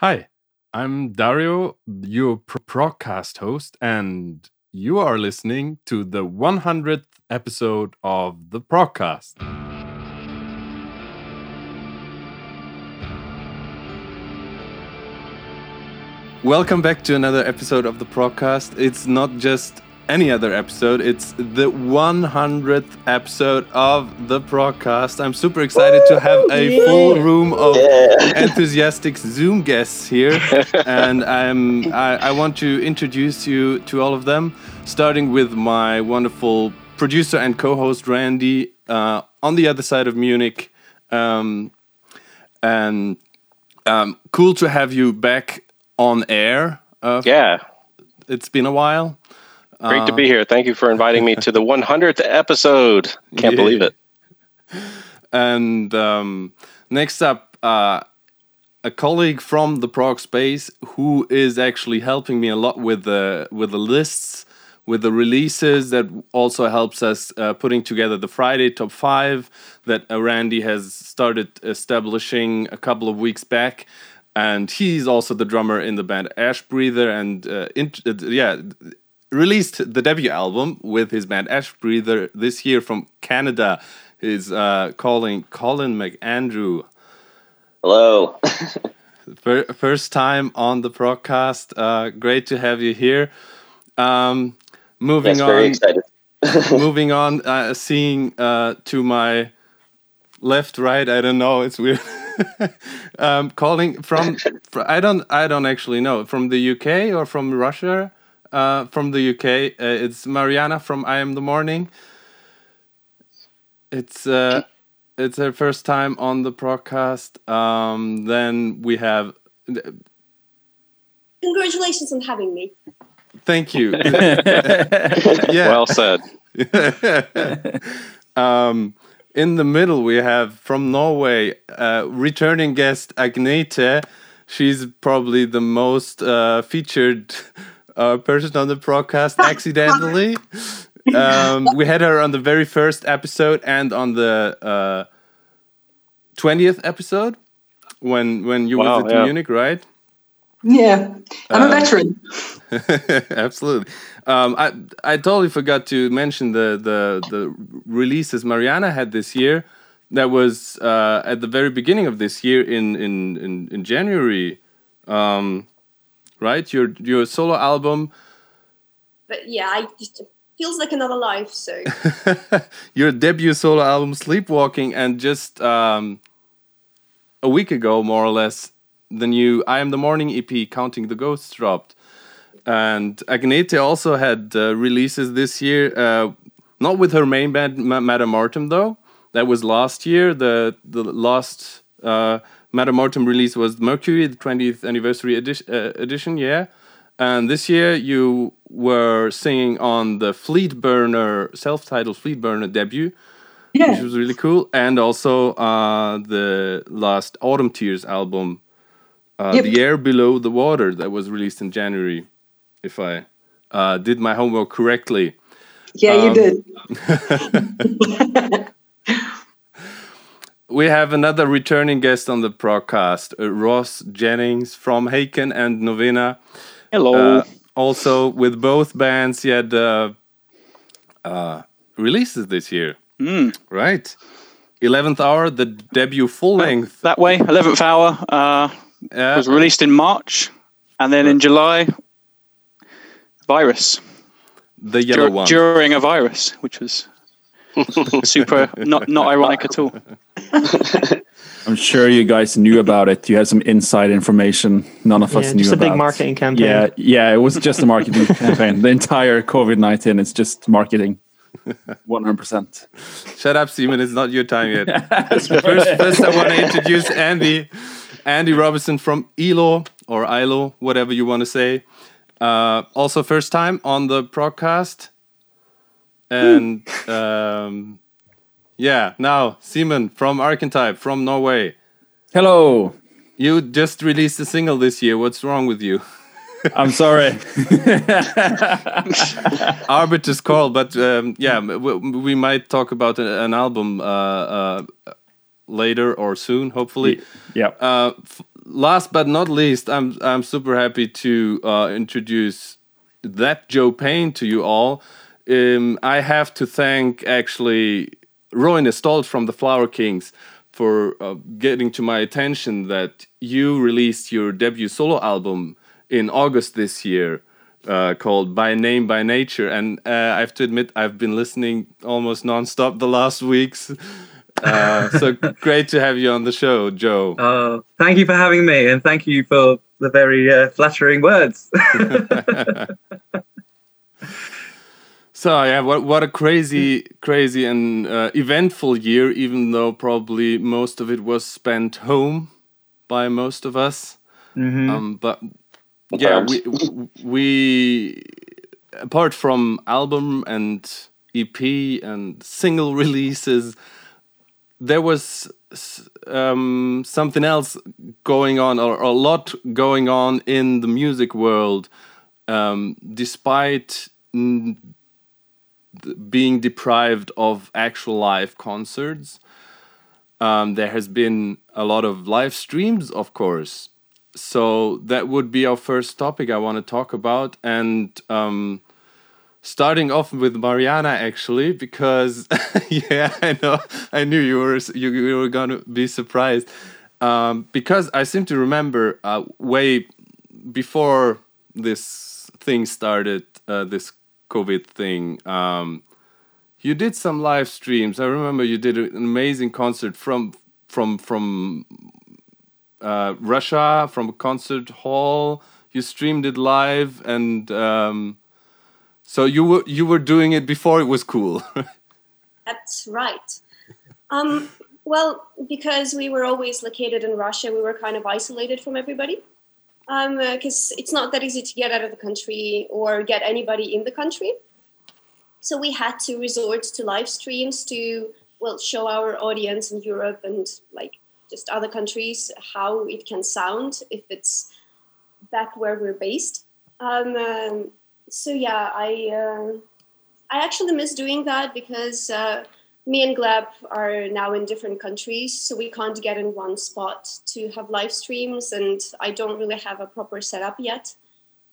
Hi, I'm Dario, your podcast host, and you are listening to the 100th episode of the Procast. Welcome back to another episode of the Procast. It's not just any other episode, it's the 100th episode of the Procast. I'm super excited to have a full room of enthusiastic Zoom guests here, and I'm I, I want to introduce you to all of them, starting with my wonderful producer and co-host Randy uh, on the other side of Munich, um, and um, cool to have you back on air. Uh, Yeah, it's been a while. Great to be here. Thank you for inviting me to the 100th episode. Can't Yeah. believe it. And um, next up, uh, a colleague from the Prog Space who is actually helping me a lot with the with the lists, with the releases. That also helps us uh, putting together the Friday top five that uh, Randy has started establishing a couple of weeks back. And he's also the drummer in the band Ash Breather, and uh, int- uh, yeah, released the debut album with his band Ash Breather this year from Canada. Is uh, calling Colin McAndrew. Hello. First time on the broadcast. Uh, great to have you here. Um, moving yes, very on, excited. moving on. Uh, seeing uh, to my left, right. I don't know. It's weird. um, calling from, fr I don't. I don't actually know from the UK or from Russia. Uh, from the UK, uh, it's Mariana from I Am the Morning. It's uh, it's her first time on the broadcast. Um, then we have. Congratulations on having me. Thank you. yeah. Well said. um, in the middle, we have from Norway, uh, returning guest Agnete. She's probably the most uh, featured uh, person on the broadcast accidentally. Um, we had her on the very first episode and on the uh, twentieth episode when when you Wow, visited yeah. Munich, right? Yeah, I'm a Um, veteran. Absolutely. Um, I I totally forgot to mention the the the releases Mariana had this year. That was uh, at the very beginning of this year in in in, in January, um, right? Your your solo album, But yeah, I just it feels like another life. So your debut solo album, Sleepwalking, and just um, a week ago, more or less, the new I Am the Morning EP, Counting the Ghosts, dropped. And Agnete also had uh, releases this year, uh, not with her main band, Ma- Madder Mortem, though. That was last year. The the last uh, Madder Mortem release was Mercury, the 20th anniversary edition, uh, edition, yeah. And this year you were singing on the Fleet Burner, self-titled Fleet Burner debut, which was really cool, and also uh, the last Autumn Tears album, uh, Yep. "The Air Below the Water," that was released in January, if I uh, did my homework correctly. yeah, you Um, did. We have another returning guest on the podcast, uh, Ross Jennings from Haken and Novena. Hello. Uh, also, with both bands, he had uh, uh, releases this year, Mm. right? 11th Hour, the debut full length. That way, 11th hour uh, Uh, was released in March, and then in July, Virus the yellow dur- one. during a virus, which was super not not ironic at all. I'm sure you guys knew about it. You had some inside information. None of us Yeah, knew just a about. big marketing campaign. Yeah, yeah, it was just a marketing campaign. The entire COVID nineteen is just marketing. One hundred percent. Shut up, Simon. It's not your time yet. first, first, I want to introduce Andy, Andy Robinson from ELO or ILO, whatever you want to say. Uh, also, first time on the broadcast. And um, yeah, now Simon from Arkentype from Norway. Hello. You just released a single this year. What's wrong with you? I'm sorry. Arbiter's Call, but um, yeah, we, we might talk about a- an album uh, uh, later or soon, hopefully. yeah. Uh, f- last but not least, I'm I'm super happy to uh, introduce that Joe Payne to you all. Um, I have to thank actually Roine Stolt from the Flower Kings for uh, getting to my attention that you released your debut solo album in August this year uh, called By Name by Nature. And uh, I have to admit, I've been listening almost nonstop the last weeks. Uh, so great to have you on the show, Joe. Oh, thank you for having me, and thank you for the very uh, flattering words. so yeah, what what a crazy, crazy and uh, eventful year. Even though probably most of it was spent home by most of us. Mm -hmm. um, but yeah, we, we apart from album and EP and single releases, there was um, something else going on, or, or, a lot going on in the music world, um, despite being deprived of actual live concerts. Um, there has been a lot of live streams, of course, so that would be our first topic I want to talk about, and um, starting off with Mariana actually, because yeah, I know I knew you were you, you were gonna be surprised, um, because I seem to remember uh, way before this thing started, uh, this COVID thing. Um, you did some live streams. I remember you did an amazing concert from from from uh, Russia from a concert hall. You streamed it live, and um, so you were you were doing it before it was cool. That's right. Um, well, because we were always located in Russia, we were kind of isolated from everybody. Because um, uh, it's not that easy to get out of the country or get anybody in the country. So we had to resort to live streams to well show our audience in Europe and like just other countries how it can sound if it's back where we're based. Um, um, so yeah, I uh, I actually miss doing that because uh, me and Gleb are now in different countries, so we can't get in one spot to have live streams, and I don't really have a proper setup yet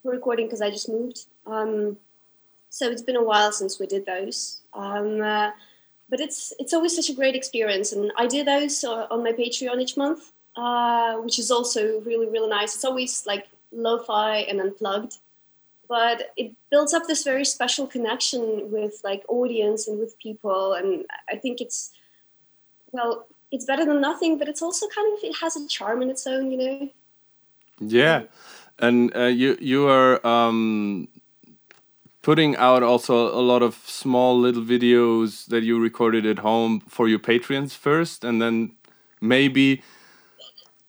for recording because I just moved. Um, so it's been a while since we did those. Um, uh, but it's it's always such a great experience, and I do those uh, on my Patreon each month, uh, which is also really really nice. It's always like lo-fi and unplugged, but it builds up this very special connection with like audience and with people, and I think it's well, it's better than nothing, but it's also kind of it has a charm in its own, you know. Yeah, and uh, you you are um, putting out also a lot of small little videos that you recorded at home for your patrons first and then maybe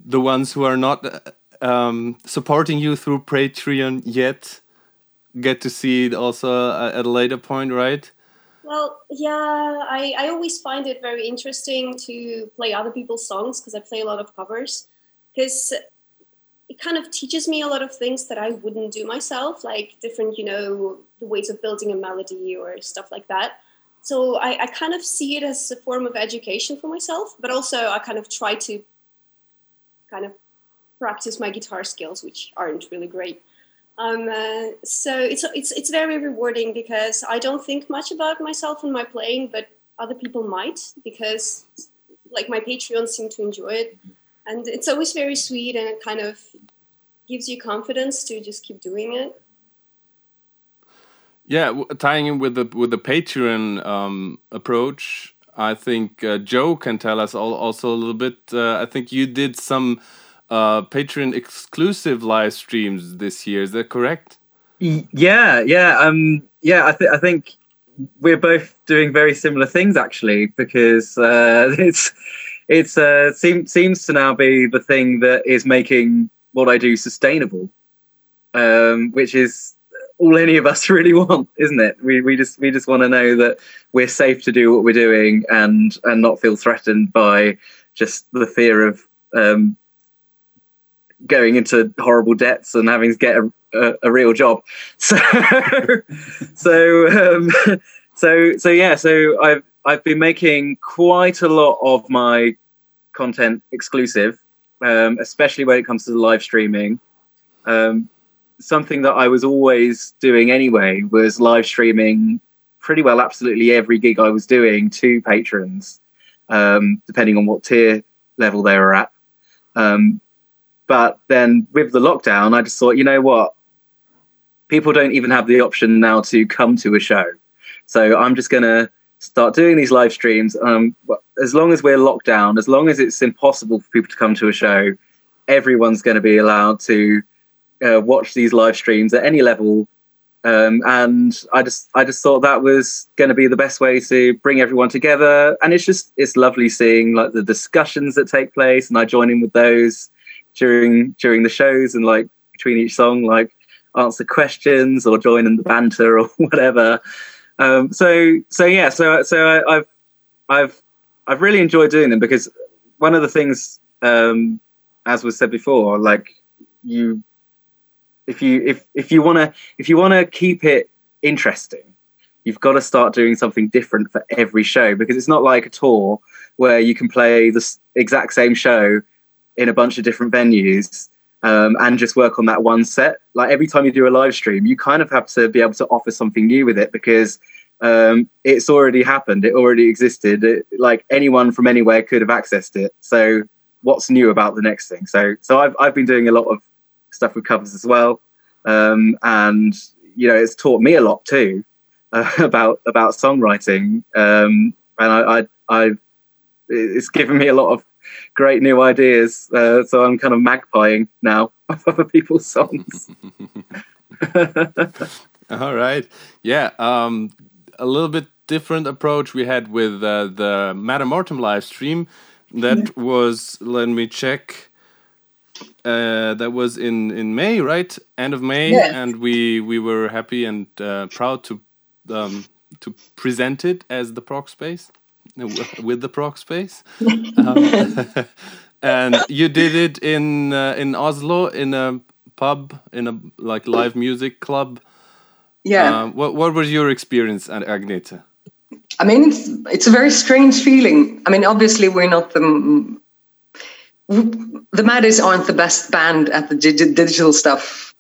the ones who are not uh, um, supporting you through patreon yet get to see it also at a later point right well yeah i, I always find it very interesting to play other people's songs because i play a lot of covers because it kind of teaches me a lot of things that I wouldn't do myself, like different, you know, the ways of building a melody or stuff like that. So I, I kind of see it as a form of education for myself, but also I kind of try to kind of practice my guitar skills, which aren't really great. Um, uh, so it's it's it's very rewarding because I don't think much about myself and my playing, but other people might because like my Patreon seem to enjoy it. And it's always very sweet and it kind of gives you confidence to just keep doing it. Yeah tying in with the with the patreon um, approach i think uh, joe can tell us all, also a little bit uh, i think you did some uh, patreon exclusive live streams this year is that correct yeah yeah um yeah i, th I think we're both doing very similar things actually because uh, it's it's uh, seems seems to now be the thing that is making what I do sustainable, um, which is all any of us really want, isn't it? We we just we just want to know that we're safe to do what we're doing and and not feel threatened by just the fear of um, going into horrible debts and having to get a, a, a real job. So so um, so so yeah. So I've I've been making quite a lot of my content exclusive um, especially when it comes to the live streaming. Um, something that I was always doing anyway was live streaming pretty well absolutely every gig I was doing to patrons, um, depending on what tier level they were at. Um, but then with the lockdown, I just thought, you know what? People don't even have the option now to come to a show. So I'm just going to start doing these live streams. Um, as long as we're locked down, as long as it's impossible for people to come to a show, everyone's going to be allowed to uh, watch these live streams at any level. Um, and I just, I just thought that was going to be the best way to bring everyone together. And it's just, it's lovely seeing like the discussions that take place, and I join in with those during during the shows and like between each song, like answer questions or join in the banter or whatever. Um, so so yeah, so so I, have I've I've really enjoyed doing them because one of the things, um, as was said before, like you, if you if if you want to if you want to keep it interesting, you've got to start doing something different for every show because it's not like a tour where you can play the exact same show in a bunch of different venues um, and just work on that one set. Like every time you do a live stream, you kind of have to be able to offer something new with it because um, it's already happened. It already existed. It, like anyone from anywhere could have accessed it. So what's new about the next thing? So so I've I've been doing a lot of stuff with covers as well, um, and you know it's taught me a lot too uh, about about songwriting. Um, and I, I I it's given me a lot of great new ideas. Uh, so I'm kind of magpieing now of other people's songs. All right. Yeah. Um, a little bit different approach we had with uh, the Madder Mortem live stream. That yeah. was, let me check. Uh, that was in in May, right? End of May, yeah. and we we were happy and uh, proud to um, to present it as the Prog Space with the prog space. Um, and you did it in uh, in oslo in a pub in a like live music club. Yeah. Uh, what what was your experience at Agnete? i mean it's, it's a very strange feeling. I mean obviously we're not the the Maddies aren't the best band at the digital stuff.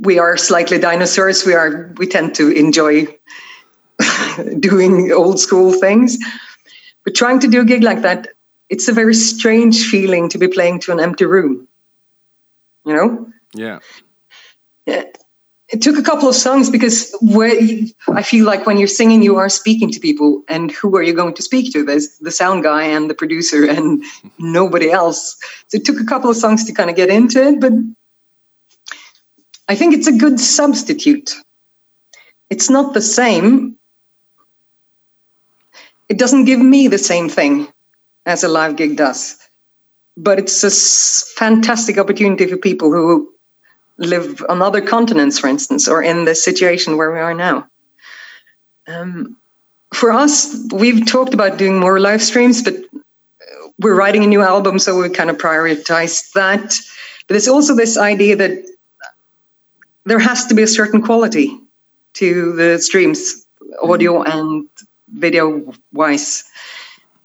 We are slightly dinosaurs. We are we tend to enjoy doing old school things but trying to do a gig like that, it's a very strange feeling to be playing to an empty room. You know? Yeah. Yeah. It took a couple of songs because where I feel like when you're singing, you are speaking to people, and who are you going to speak to? There's the sound guy and the producer, and nobody else. So it took a couple of songs to kind of get into it, but I think it's a good substitute. It's not the same, it doesn't give me the same thing as a live gig does. But it's a fantastic opportunity for people who live on other continents for instance or in the situation where we are now. Um, for us we've talked about doing more live streams but we're writing a new album so we kind of prioritize that. But there's also this idea that there has to be a certain quality to the streams audio and video wise.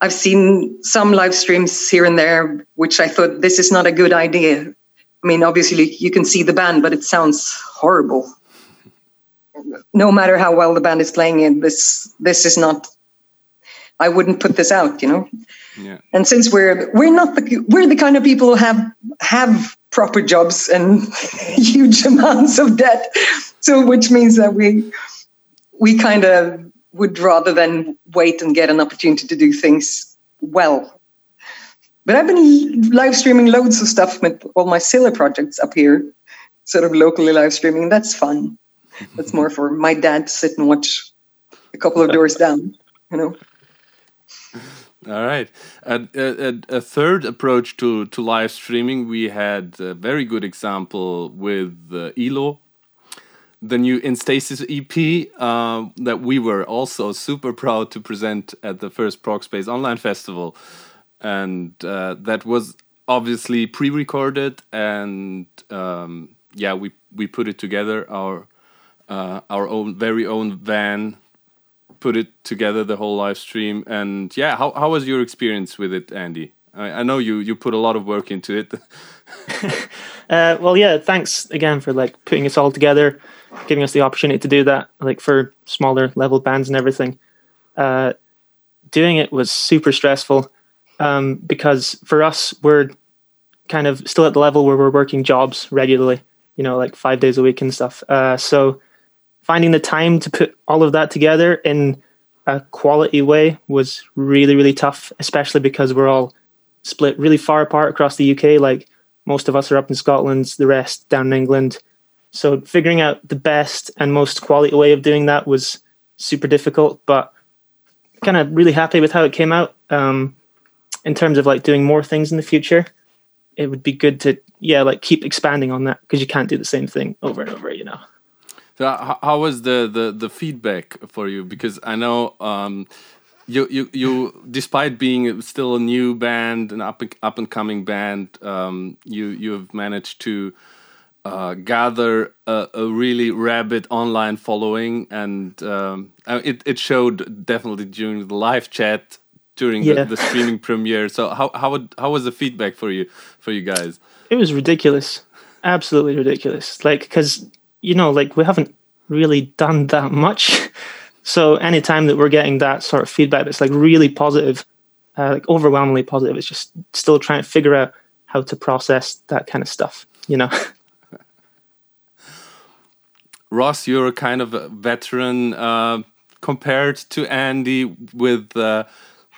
I've seen some live streams here and there, which I thought this is not a good idea. I mean, obviously you can see the band, but it sounds horrible. No matter how well the band is playing it, this this is not. I wouldn't put this out, you know. Yeah. And since we're we're not the we're the kind of people who have have proper jobs and huge amounts of debt, so which means that we we kind of would rather than wait and get an opportunity to do things well. But I've been live streaming loads of stuff with all my Scylla projects up here, sort of locally live streaming. That's fun. That's more for my dad to sit and watch a couple of doors down, you know. All right. A, a, a, third approach to, to live streaming, we had a very good example with uh, Elo the new In Stasis EP uh, that we were also super proud to present at the first Space Online Festival. And uh, that was obviously pre recorded, and um, yeah, we, we put it together. Our, uh, our own very own van put it together, the whole live stream. And yeah, how, how was your experience with it, Andy? I, I know you you put a lot of work into it. uh, well, yeah. Thanks again for like putting us all together, giving us the opportunity to do that. Like for smaller level bands and everything. Uh, doing it was super stressful um, because for us we're kind of still at the level where we're working jobs regularly. You know, like five days a week and stuff. Uh, so finding the time to put all of that together in a quality way was really really tough especially because we're all split really far apart across the UK like most of us are up in Scotland the rest down in England so figuring out the best and most quality way of doing that was super difficult but kind of really happy with how it came out um, in terms of like doing more things in the future it would be good to yeah like keep expanding on that because you can't do the same thing over and over you know so how, was the, the the feedback for you? Because I know um, you you you despite being still a new band, an up up and coming band, um, you you have managed to uh, gather a, a, really rabid online following, and um, it it showed definitely during the live chat during yeah. the, the streaming premiere. So how how would, how was the feedback for you for you guys? It was ridiculous, absolutely ridiculous. Like because you know, like we haven't really done that much. So anytime that we're getting that sort of feedback that's like really positive, uh, like overwhelmingly positive, it's just still trying to figure out how to process that kind of stuff, you know. Ross, you're a kind of a veteran uh, compared to Andy with uh,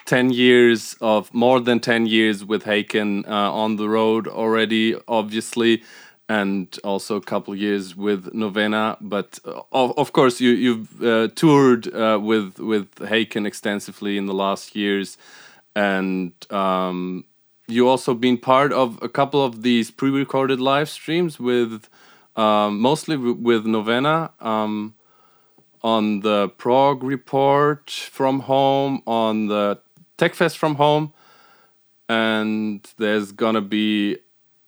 10 years of more than 10 years with Haken uh, on the road already, obviously and also a couple years with Novena. But uh, of, of course, you you've uh, toured uh, with with Haken extensively in the last years, and um, you also been part of a couple of these pre-recorded live streams with um, mostly with Novena. Um, on the prog report from home, on the Techfest from home, and there's gonna be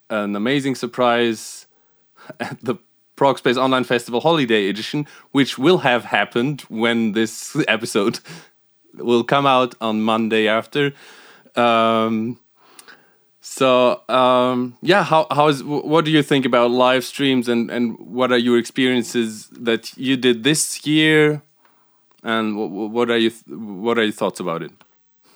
an amazing surprise at the Prog Space Online Festival Holiday Edition, which will have happened when this episode will come out on Monday after. Um, so um, yeah, how how is what do you think about live streams and and what are your experiences that you did this year, and what, are you what are your thoughts about it?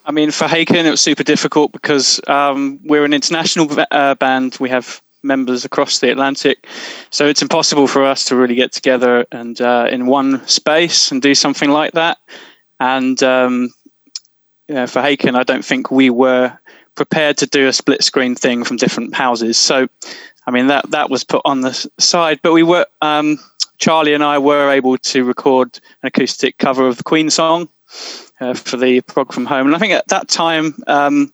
I mean, for Haken, it was super difficult because um, we're an international uh, band. We have members across the Atlantic, so it's impossible for us to really get together and uh, in one space and do something like that. And um, yeah, for Haken, I don't think we were prepared to do a split screen thing from different houses. So, I mean, that that was put on the side. But we were um, Charlie and I were able to record an acoustic cover of the Queen song uh, for the prog from home. And I think at that time, um,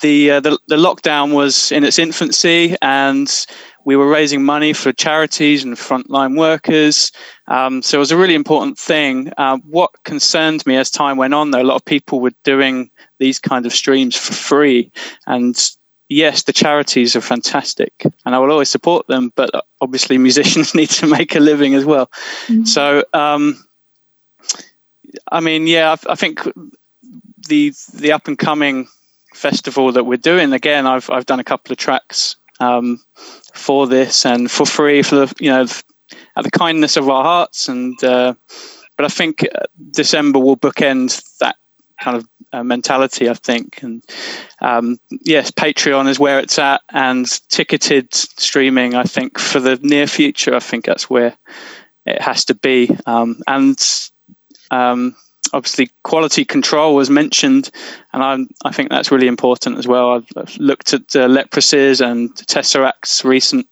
the, uh, the, the lockdown was in its infancy, and we were raising money for charities and frontline workers. Um, so it was a really important thing. Uh, what concerned me as time went on, though, a lot of people were doing these kind of streams for free, and yes, the charities are fantastic and I will always support them, but obviously musicians need to make a living as well. Mm-hmm. So, um, I mean, yeah, I, I, think the the up and coming festival that we're doing again, I've I've done a couple of tracks um, for this and for free for the you know at the kindness of our hearts and uh, but I think December will bookend that kind of uh, mentality, I think. And um, yes, Patreon is where it's at, and ticketed streaming, I think, for the near future, I think that's where it has to be. Um, and um, obviously, quality control was mentioned, and I, I think that's really important as well. I've, I've looked at uh, and Tesseract's recent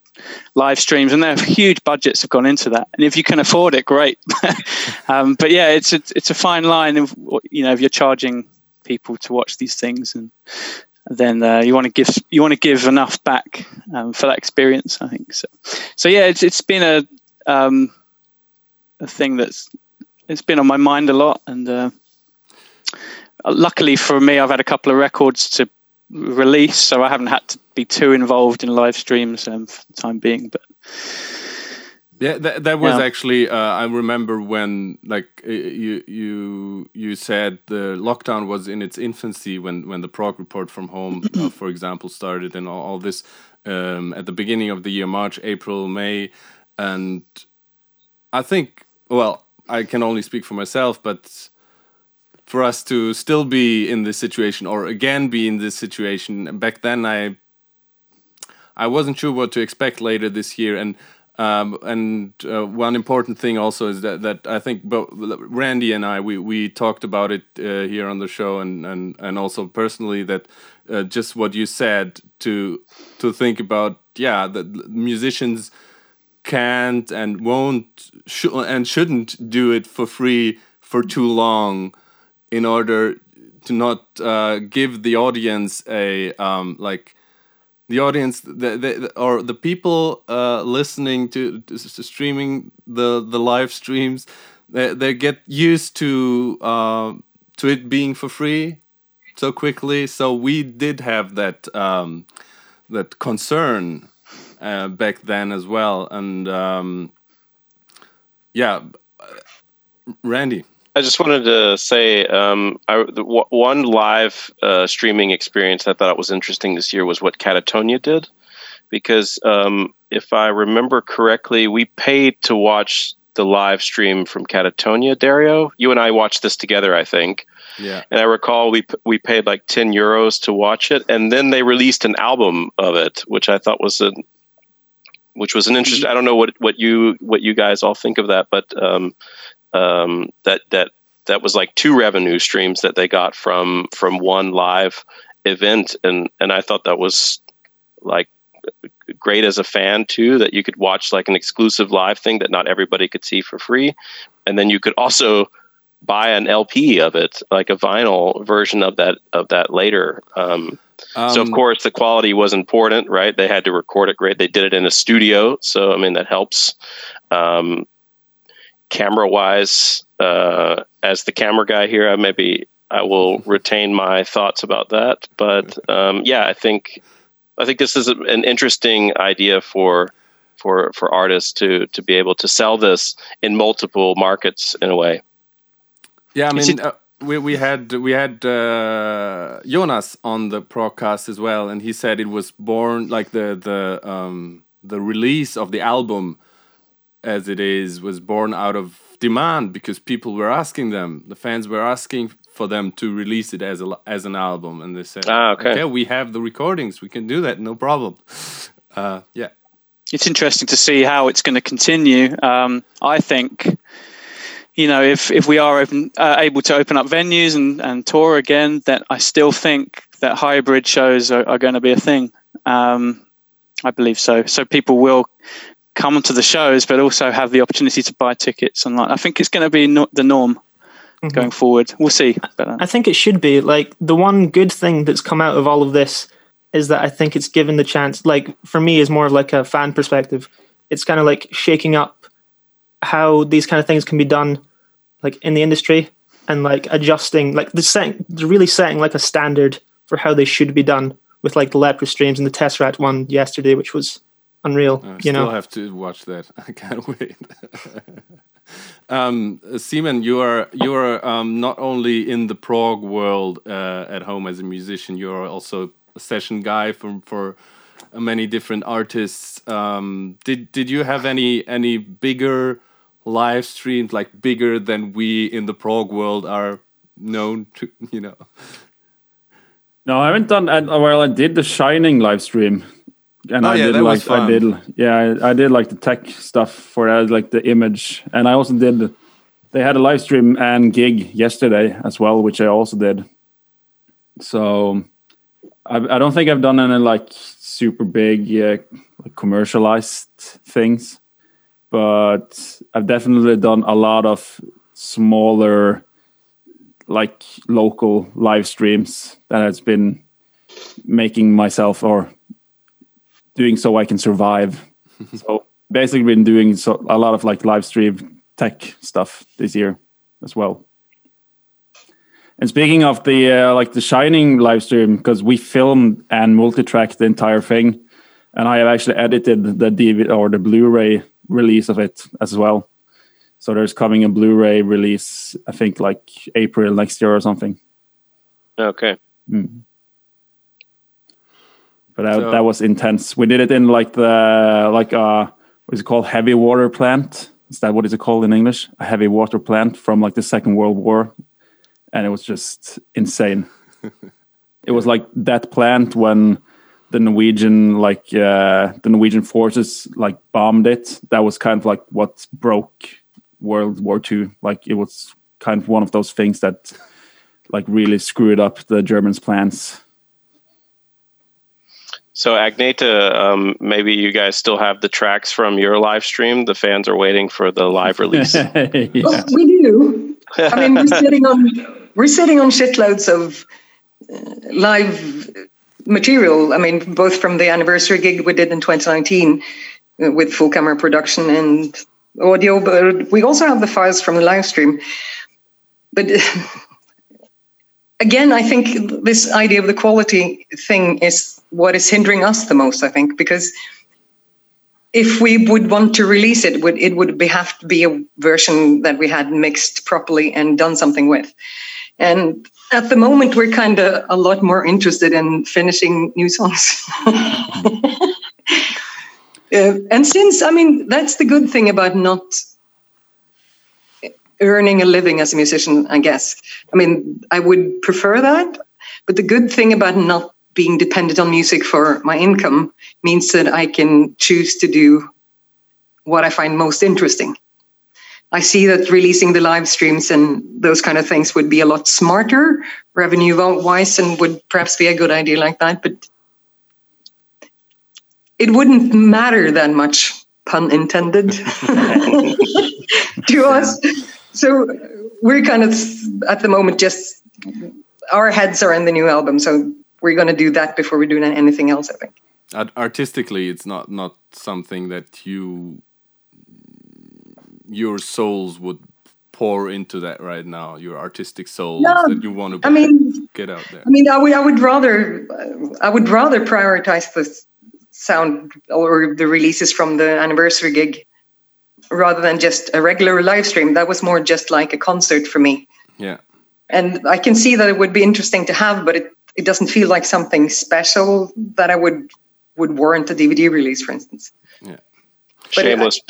live streams, and there huge budgets have gone into that. And if you can afford it, great. um, but yeah, it's a, it's a fine line. Of, you know, if you're charging people to watch these things, and then uh, you want to give you want to give enough back um, for that experience. I think so. So yeah, it's it's been a um, a thing that's it's been on my mind a lot, and uh, luckily for me, I've had a couple of records to release, so I haven't had to be too involved in live streams um, for the time being. But Yeah, that, that was Yeah. actually. Uh, I remember when, like, you you you said the lockdown was in its infancy when when the Prog report from home, uh, for example, started, and all, all this um, at the beginning of the year, March, April, May, and I think. Well, I can only speak for myself, but for us to still be in this situation or again be in this situation. Back then i i wasn't sure what to expect later this year. And um, and uh, one important thing also is that, that I think both Randy and I we, we talked about it uh, here on the show and, and, and also personally that uh, just what you said to to think about yeah that musicians can't and won't sh- and shouldn't do it for free for too long in order to not uh, give the audience a um, like the audience the, the, or the people uh, listening to, to streaming the the live streams they, they get used to uh, to it being for free so quickly. So we did have that um, that concern uh, back then as well. And um, yeah randy I just wanted to say um, I, the, w- one live uh, streaming experience I thought was interesting this year was what Katatonia did, because um, if I remember correctly, we paid to watch the live stream from Katatonia. Dario, you and I watched this together, I think, yeah and I recall we p- we paid like ten euros to watch it, and then they released an album of it, which I thought was a which was an interesting. I don't know what what you what you guys all think of that, but um, um, that that that was like two revenue streams that they got from from one live event, and and I thought that was like great as a fan too that you could watch like an exclusive live thing that not everybody could see for free, and then you could also buy an LP of it, like a vinyl version of that of that later. Um, so of Um, course the quality was important, right? They had to record it great. They did it in a studio, so I mean that helps. Um, camera wise, uh, as the camera guy here, I maybe I will retain my thoughts about that. But um, yeah, I think I think this is an interesting idea for for for artists to to be able to sell this in multiple markets in a way. Yeah, I mean, uh, we we had we had uh, Jonas on the podcast as well, and he said it was born like the the um, the release of the album as it is was born out of demand because people were asking them, the fans were asking for them to release it as a as an album, and they said, Ah, okay. we have the recordings, we can do that, no problem." Uh, yeah, it's interesting to see how it's going to continue. Um, I think, you know, if if we are open, uh, able to open up venues and, and tour again, that I still think that hybrid shows are, are going to be a thing. Um, I believe so. So people will come to the shows, but also have the opportunity to buy tickets online. I think it's going to be no- the norm going forward. We'll see. But, uh, I think it should be like the one good thing that's come out of all of this is that I think it's given the chance. Like for me, is more of like a fan perspective. It's kind of like shaking up how these kind of things can be done, like in the industry, and like adjusting, like the setting, really setting like a standard for how they should be done. With like the Leprous streams and the Tesseract one yesterday, which was unreal. I you still know, have to watch that. I can't wait. um, Simon, you are you are um, not only in the prog world uh, at home as a musician, you are also a session guy for for many different artists. Um, did did you have any any bigger live streams, like bigger than we in the prog world are known to? You know. No, I haven't done. uh, Well, I did the Shining live stream, and Oh, I yeah, did like I did. Yeah, I, I did like the tech stuff for that, like the image, and I also did. They had a live stream and gig yesterday as well, which I also did. So, I, I don't think I've done any like super big uh, like commercialized things, but I've definitely done a lot of smaller like local live streams that has been making myself or doing so I can survive. so basically been doing so a lot of like live stream tech stuff this year as well. And speaking of the uh, like the Shining live stream, because we filmed and multi-tracked the entire thing, and I have actually edited the DVD or the Blu-ray release of it as well. So there's coming a Blu-ray release, I think like April next year or something. Okay. Mm. But that, So- that was intense. We did it in like the like uh what is it called heavy water plant? Is that what is it called in English? A heavy water plant from like the Second World War, and it was just insane. it was like that plant when the Norwegian like uh, the Norwegian forces like bombed it. That was kind of like what broke World War Two. Like it was kind of one of those things that like really screwed up the Germans' plans. So Agnete, um, maybe you guys still have the tracks from your live stream. The fans are waiting for the live release. Well, we do. I mean, we're sitting on we're sitting on shitloads of uh, live material. I mean, both from the anniversary gig we did in 2019 uh, with full camera production and audio, but we also have the files from the live stream. But again, I think this idea of the quality thing is what is hindering us the most. I think because if we would want to release it, would it would be, have to be a version that we had mixed properly and done something with. And at the moment, we're kind of a lot more interested in finishing new songs. Uh, and since, I mean, that's the good thing about not earning a living as a musician, I guess. I mean, I would prefer that. But the good thing about not being dependent on music for my income means that I can choose to do what I find most interesting. I see that releasing the live streams and those kind of things would be a lot smarter revenue wise and would perhaps be a good idea like that. But it wouldn't matter that much, pun intended, to us. So we're kind of at the moment just our heads are in the new album. So we're going to do that before we do anything else, I think. Artistically it's not not something that you your souls would pour into that right now your artistic souls No, that you want to I mean, get out there I mean, I would, I would rather, I would rather prioritize the sound or the releases from the anniversary gig rather than just a regular live stream. That was more just like a concert for me. yeah And I can see that it would be interesting to have, but it, it doesn't feel like something special that I would would warrant a DVD release, for instance. But Shameless.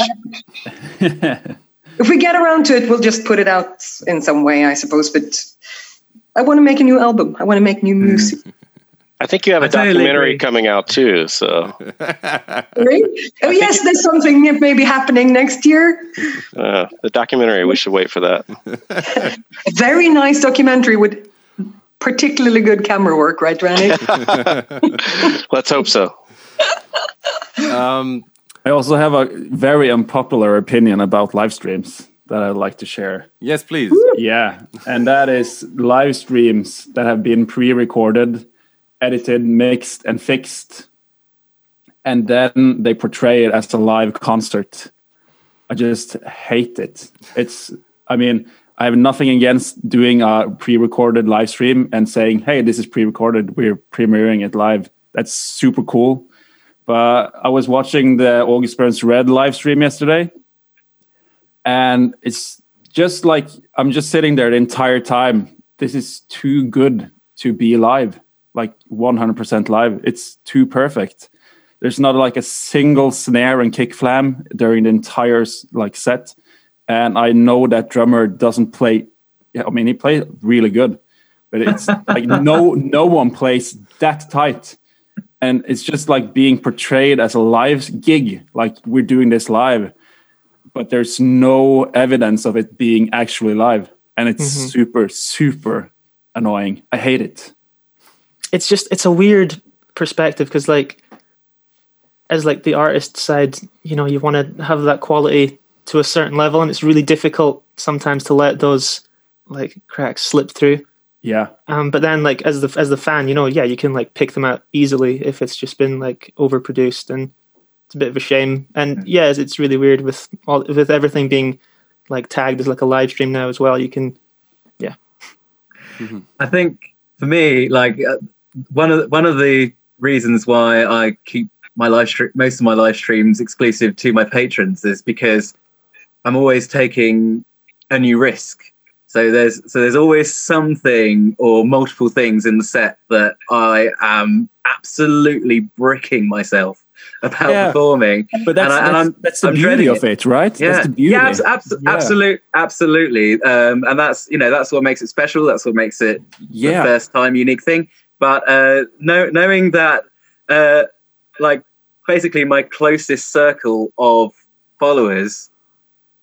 If we get around to it, we'll just put it out in some way, I suppose. But I want to make a new album. I want to make new mm. music. I think you have a documentary agree. coming out too. So Right? Oh, yes, there's something that may be happening next year. uh, the documentary, we should wait for that. Very nice documentary with particularly good camera work, right, Randy? Let's hope so. um I also have a very unpopular opinion about live streams that I'd like to share. yes please Yeah, and that is live streams that have been pre-recorded, edited, mixed, and fixed, and then they portray it as a live concert. I just hate it. It's, I mean, I have nothing against doing a pre-recorded live stream and saying, "Hey, this is pre-recorded. We're premiering it live." That's super cool. But I was watching the August Burns Red live stream yesterday, and it's just like I'm just sitting there the entire time. This is too good to be live, like 100% live. It's too perfect. There's not like a single snare and kick flam during the entire like set, and I know that drummer doesn't play. I mean he plays really good, but it's like no no one plays that tight and it's just like being portrayed as a live gig like we're doing this live but there's no evidence of it being actually live and it's mm-hmm. super super annoying i hate it it's just it's a weird perspective because like as like the artist side you know you want to have that quality to a certain level and it's really difficult sometimes to let those like cracks slip through. Yeah. Um but then like as the as the fan you know yeah you can like pick them out easily if it's just been like overproduced and it's a bit of a shame. And yeah it's- it's really weird with all with everything being like tagged as like a live stream now as well you can yeah. I think for me, like uh, one of the, one of the reasons why I keep my live stream, most of my live streams exclusive to my patrons is because I'm always taking a new risk. So there's so there's always something or multiple things in the set that I am absolutely bricking myself about Yeah. performing. But that's, And I- and that's, I'm- that's the I'm beauty of it, right? Yeah, That's the beauty. yeah, abs- abs- Yeah. absolute, absolutely. Um, and that's you know that's what makes it special. That's what makes it Yeah. the first time unique thing. But uh, know, knowing that, uh, like basically my closest circle of followers,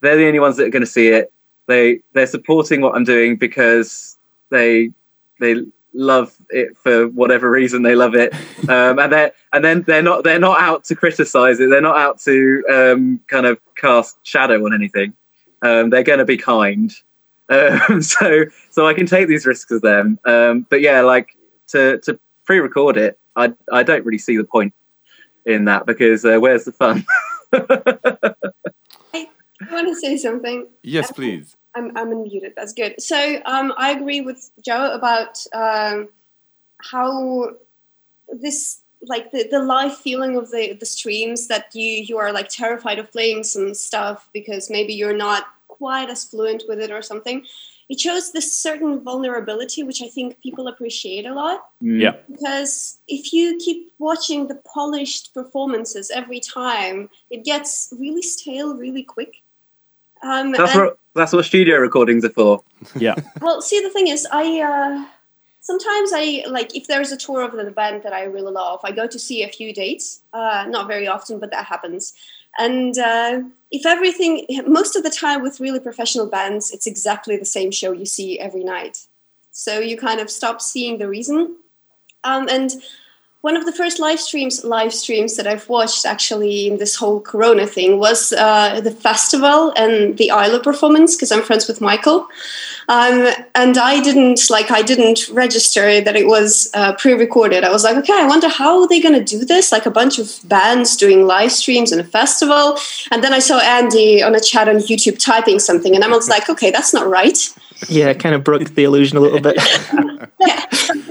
they're the only ones that are going to see it. They they're supporting what I'm doing because they they love it for whatever reason they love it, um, and they and then they're not they're not out to criticize it. They're not out to um, kind of cast shadow on anything. Um, they're going to be kind. Um, so so I can take these risks with them. Um, but yeah, like to to pre-record it, I I don't really see the point in that because uh, where's the fun? I want to say something. Yes, please. I'm, I'm unmuted. That's good. So um, I agree with Joe about um, how this like the, the live feeling of the the streams that you you are like terrified of playing some stuff because maybe you're not quite as fluent with it or something. It shows this certain vulnerability, which I think people appreciate a lot Yeah. because if you keep watching the polished performances every time, it gets really stale really quick. Um, That's and- what that's what studio recordings are for. Yeah. well, see, the thing is, I uh, sometimes I like if there's a tour of the band that I really love, I go to see a few dates. Uh, not very often, but that happens. And uh, if everything, most of the time with really professional bands, it's exactly the same show you see every night. So you kind of stop seeing the reason. Um, and one of the first live streams, live streams that I've watched actually in this whole Corona thing was uh, the festival and the Isla performance because I'm friends with Michael. Um, and I didn't like I didn't register that it was uh, pre-recorded. I was like, okay, I wonder how they're to do this? Like a bunch of bands doing live streams in a festival. And then I saw Andy on a chat on YouTube typing something, and I was like, okay, that's not right. Yeah, it kind of broke the illusion a little bit. Yeah,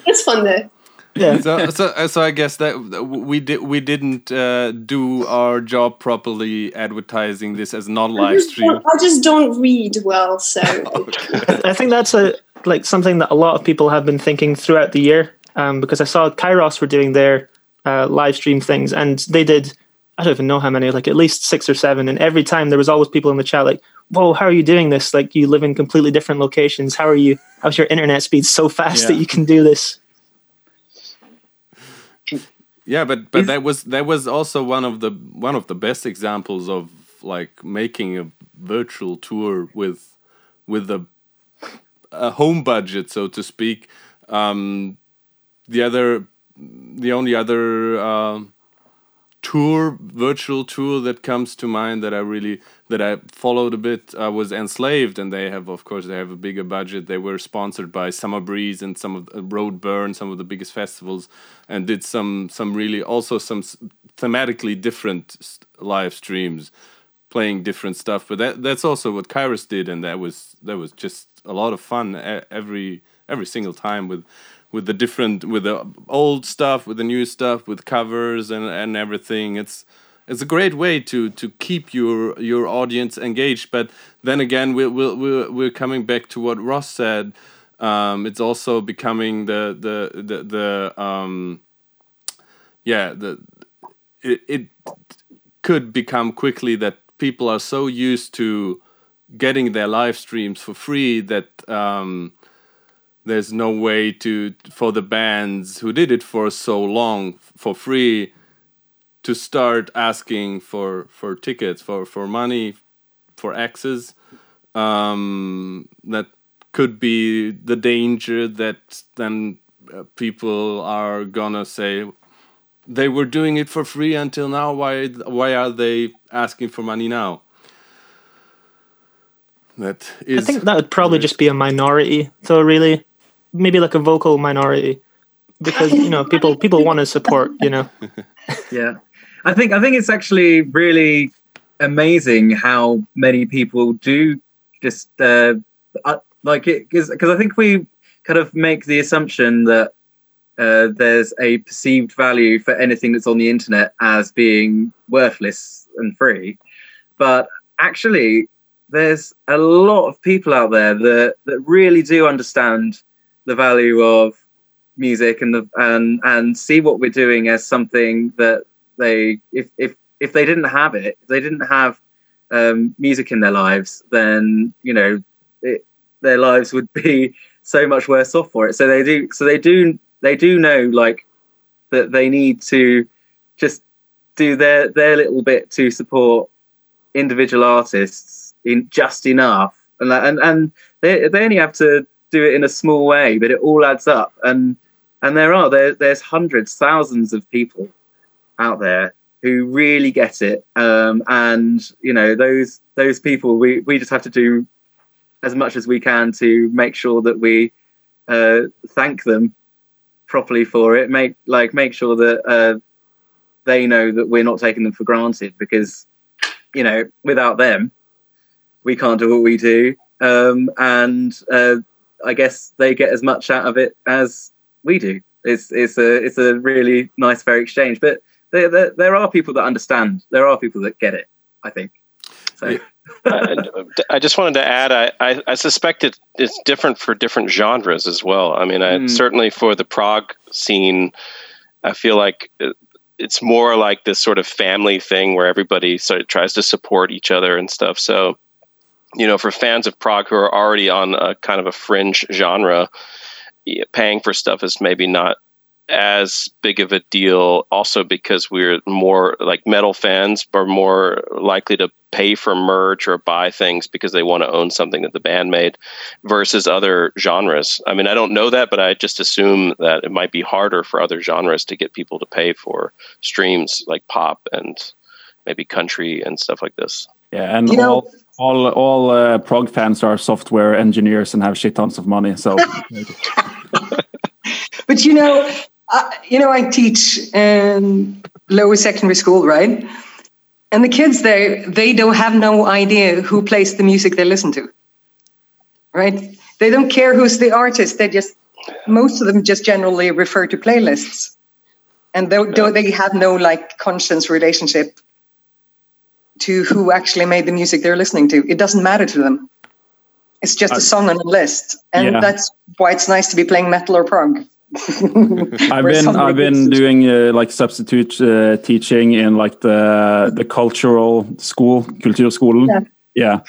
it's fun though. Yeah. so, so, uh, so I guess that that we did we didn't uh, do our job properly advertising this as non-live stream. I just don't read well, so I think that's a like something that a lot of people have been thinking throughout the year. Um, because I saw Kairos were doing their uh, live stream things, and they did. I don't even know how many, like at least six or seven. And every time there was always people in the chat like, "Whoa, how are you doing this? Like you live in completely different locations. How are you? How's your internet speed so fast that you can do this?" Yeah, but but Is- that was that was also one of the one of the best examples of like making a virtual tour with with a a home budget, so to speak. Um, the other, the only other um tour, virtual tour that comes to mind that I really that I followed a bit uh, was Enslaved, and they have, of course, they have a bigger budget. They were sponsored by Summer Breeze and some of uh, Roadburn, some of the biggest festivals, and did some some really also some thematically different live streams, playing different stuff. But that that's also what Kairos did, and that was that was just a lot of fun every every single time with with the different with the old stuff with the new stuff with covers and and everything it's it's a great way to to keep your your audience engaged but then again we're we're we're, coming back to what ross said. Um, it's also becoming the the the, the um yeah the it, it could become quickly that people are so used to getting their live streams for free that um, there's no way to for the bands who did it for so long for free to start asking for for tickets for for money for access um, that could be the danger that then uh, people are gonna say they were doing it for free until now. Why why are they asking for money now? That is I think that would probably just be a minority, though. Really, maybe like a vocal minority, because you know people people want to support. You know, yeah i think i think it's actually really amazing how many people do just uh, uh like it because i think we kind of make the assumption that uh, there's a perceived value for anything that's on the internet as being worthless and free. But actually, there's a lot of people out there that, that really do understand the value of music and the and and see what we're doing as something that they if if if they didn't have it, if they didn't have um, music in their lives, then you know it, their lives would be so much worse off for it. So they do. So they do. They do know like that they need to just do their their little bit to support individual artists in just enough, and and and they they only have to do it in a small way, but it all adds up. And and there are there there's hundreds, thousands of people out there who really get it. Um, and you know those those people, we we just have to do as much as we can to make sure that we uh, thank them properly for it. Make like make sure that uh, they know that we're not taking them for granted because you know without them we can't do what we do. Um, and uh, I guess they get as much out of it as we do. It's it's a it's a really nice fair exchange. But there, there, there are people that understand. There are people that get it. I think. So. I just wanted to add. I, I, I, suspect it, it's different for different genres as well. I mean, I, mm. certainly for the prog scene, I feel like it's more like this sort of family thing where everybody sort of tries to support each other and stuff. So, you know, for fans of prog who are already on a kind of a fringe genre, paying for stuff is maybe not as big of a deal also because we're more like metal fans are more likely to pay for merch or buy things because they want to own something that the band made versus other genres. I mean, I don't know that, but I just assume that it might be harder for other genres to get people to pay for streams like pop and maybe country and stuff like this. Yeah, and you all all all uh, prog fans are software engineers and have shit tons of money. So, but you know, uh, you know, I teach in lower secondary school, right? And the kids there, they don't have no idea who plays the music they listen to, right? They don't care who's the artist. They just, most of them just generally refer to playlists. And though they have no like conscience relationship to who actually made the music they're listening to, it doesn't matter to them. It's just a song on a list. And yeah. that's why it's nice to be playing metal or prog. I've been I've been doing uh, like substitute uh, teaching in like the the cultural school, kulturskolen. Yeah.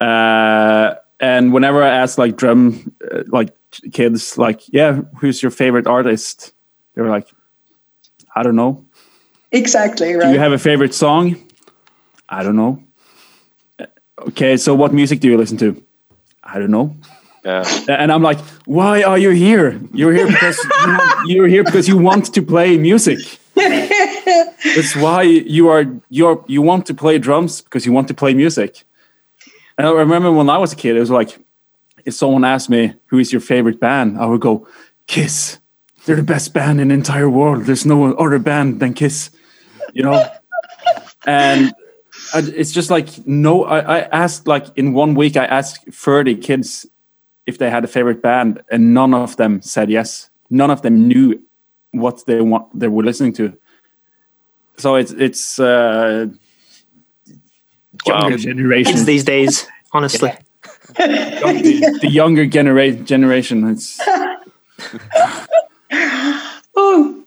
yeah. Uh, and whenever I ask like drum uh, like kids like, yeah, who's your favorite artist? They were like, I don't know. Exactly, right. Do you have a favorite song? I don't know. Okay, so what music do you listen to? I don't know. Yeah. And I'm like, why are you here? You're here because you, are here because you want to play music. That's why you are you're you want to play drums because you want to play music. And I remember when I was a kid, it was like if someone asked me who is your favorite band, I would go Kiss. They're the best band in the entire world. There's no other band than Kiss. You know? and it's just like no I, I asked like in one week I asked 30 kids if they had a favorite band, and none of them said yes. None of them knew what they want they were listening to. So it's it's uh, younger wow. generation it's these days, honestly. the, the, younger genera- generation, it's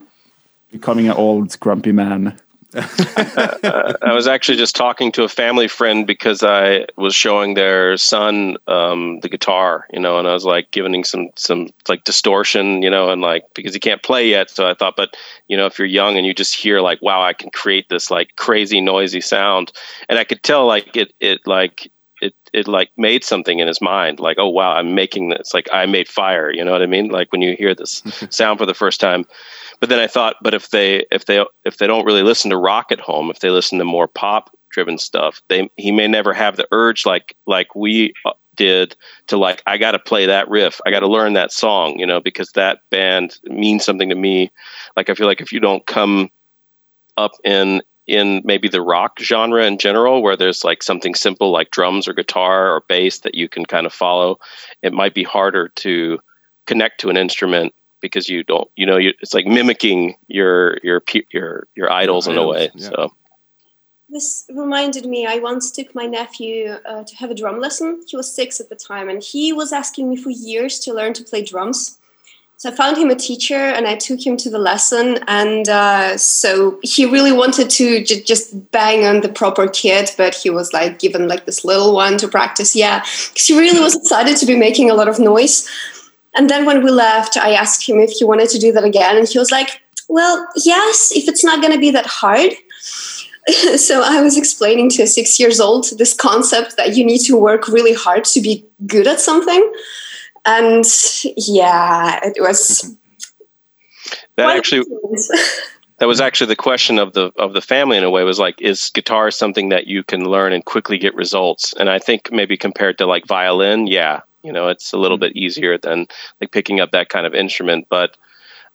becoming an old grumpy man. I was actually just talking to a family friend because I was showing their son um, the guitar, you know, and I was like giving him some some like distortion, you know, and like because he can't play yet. So I thought, but you know, if you're young and you just hear like, wow, I can create this like crazy noisy sound, and I could tell like it it like it it like made something in his mind like oh wow i'm making this like i made fire you know what i mean? Like when you hear this sound for the first time. But then I thought, but if they if they if they don't really listen to rock at home, if they listen to more pop driven stuff, they he may never have the urge like like we uh, did to like I got to play that riff, I got to learn that song, you know, because that band means something to me. Like I feel like if you don't come up in in maybe the rock genre in general where there's like something simple like drums or guitar or bass that you can kind of follow it might be harder to connect to an instrument because you don't you know you, it's like mimicking your your your your idols, in a way. Yeah. So this reminded me i once took my nephew uh, to have a drum lesson he was six at the time and he was asking me for years to learn to play drums so i found him a teacher and i took him to the lesson and uh, so he really wanted to j- just bang on the proper kit but he was like given like this little one to practice. Yeah because he really was excited to be making a lot of noise. And then when we left i asked him if he wanted to do that again and he was like well yes if it's not going to be that hard. So I was explaining to a six years old this concept that you need to work really hard to be good at something. And yeah, it was that actually that was actually the question of the of the family in a way was like is guitar something that you can learn and quickly get results and i think maybe compared to like violin yeah you know it's a little mm-hmm. bit easier than like picking up that kind of instrument but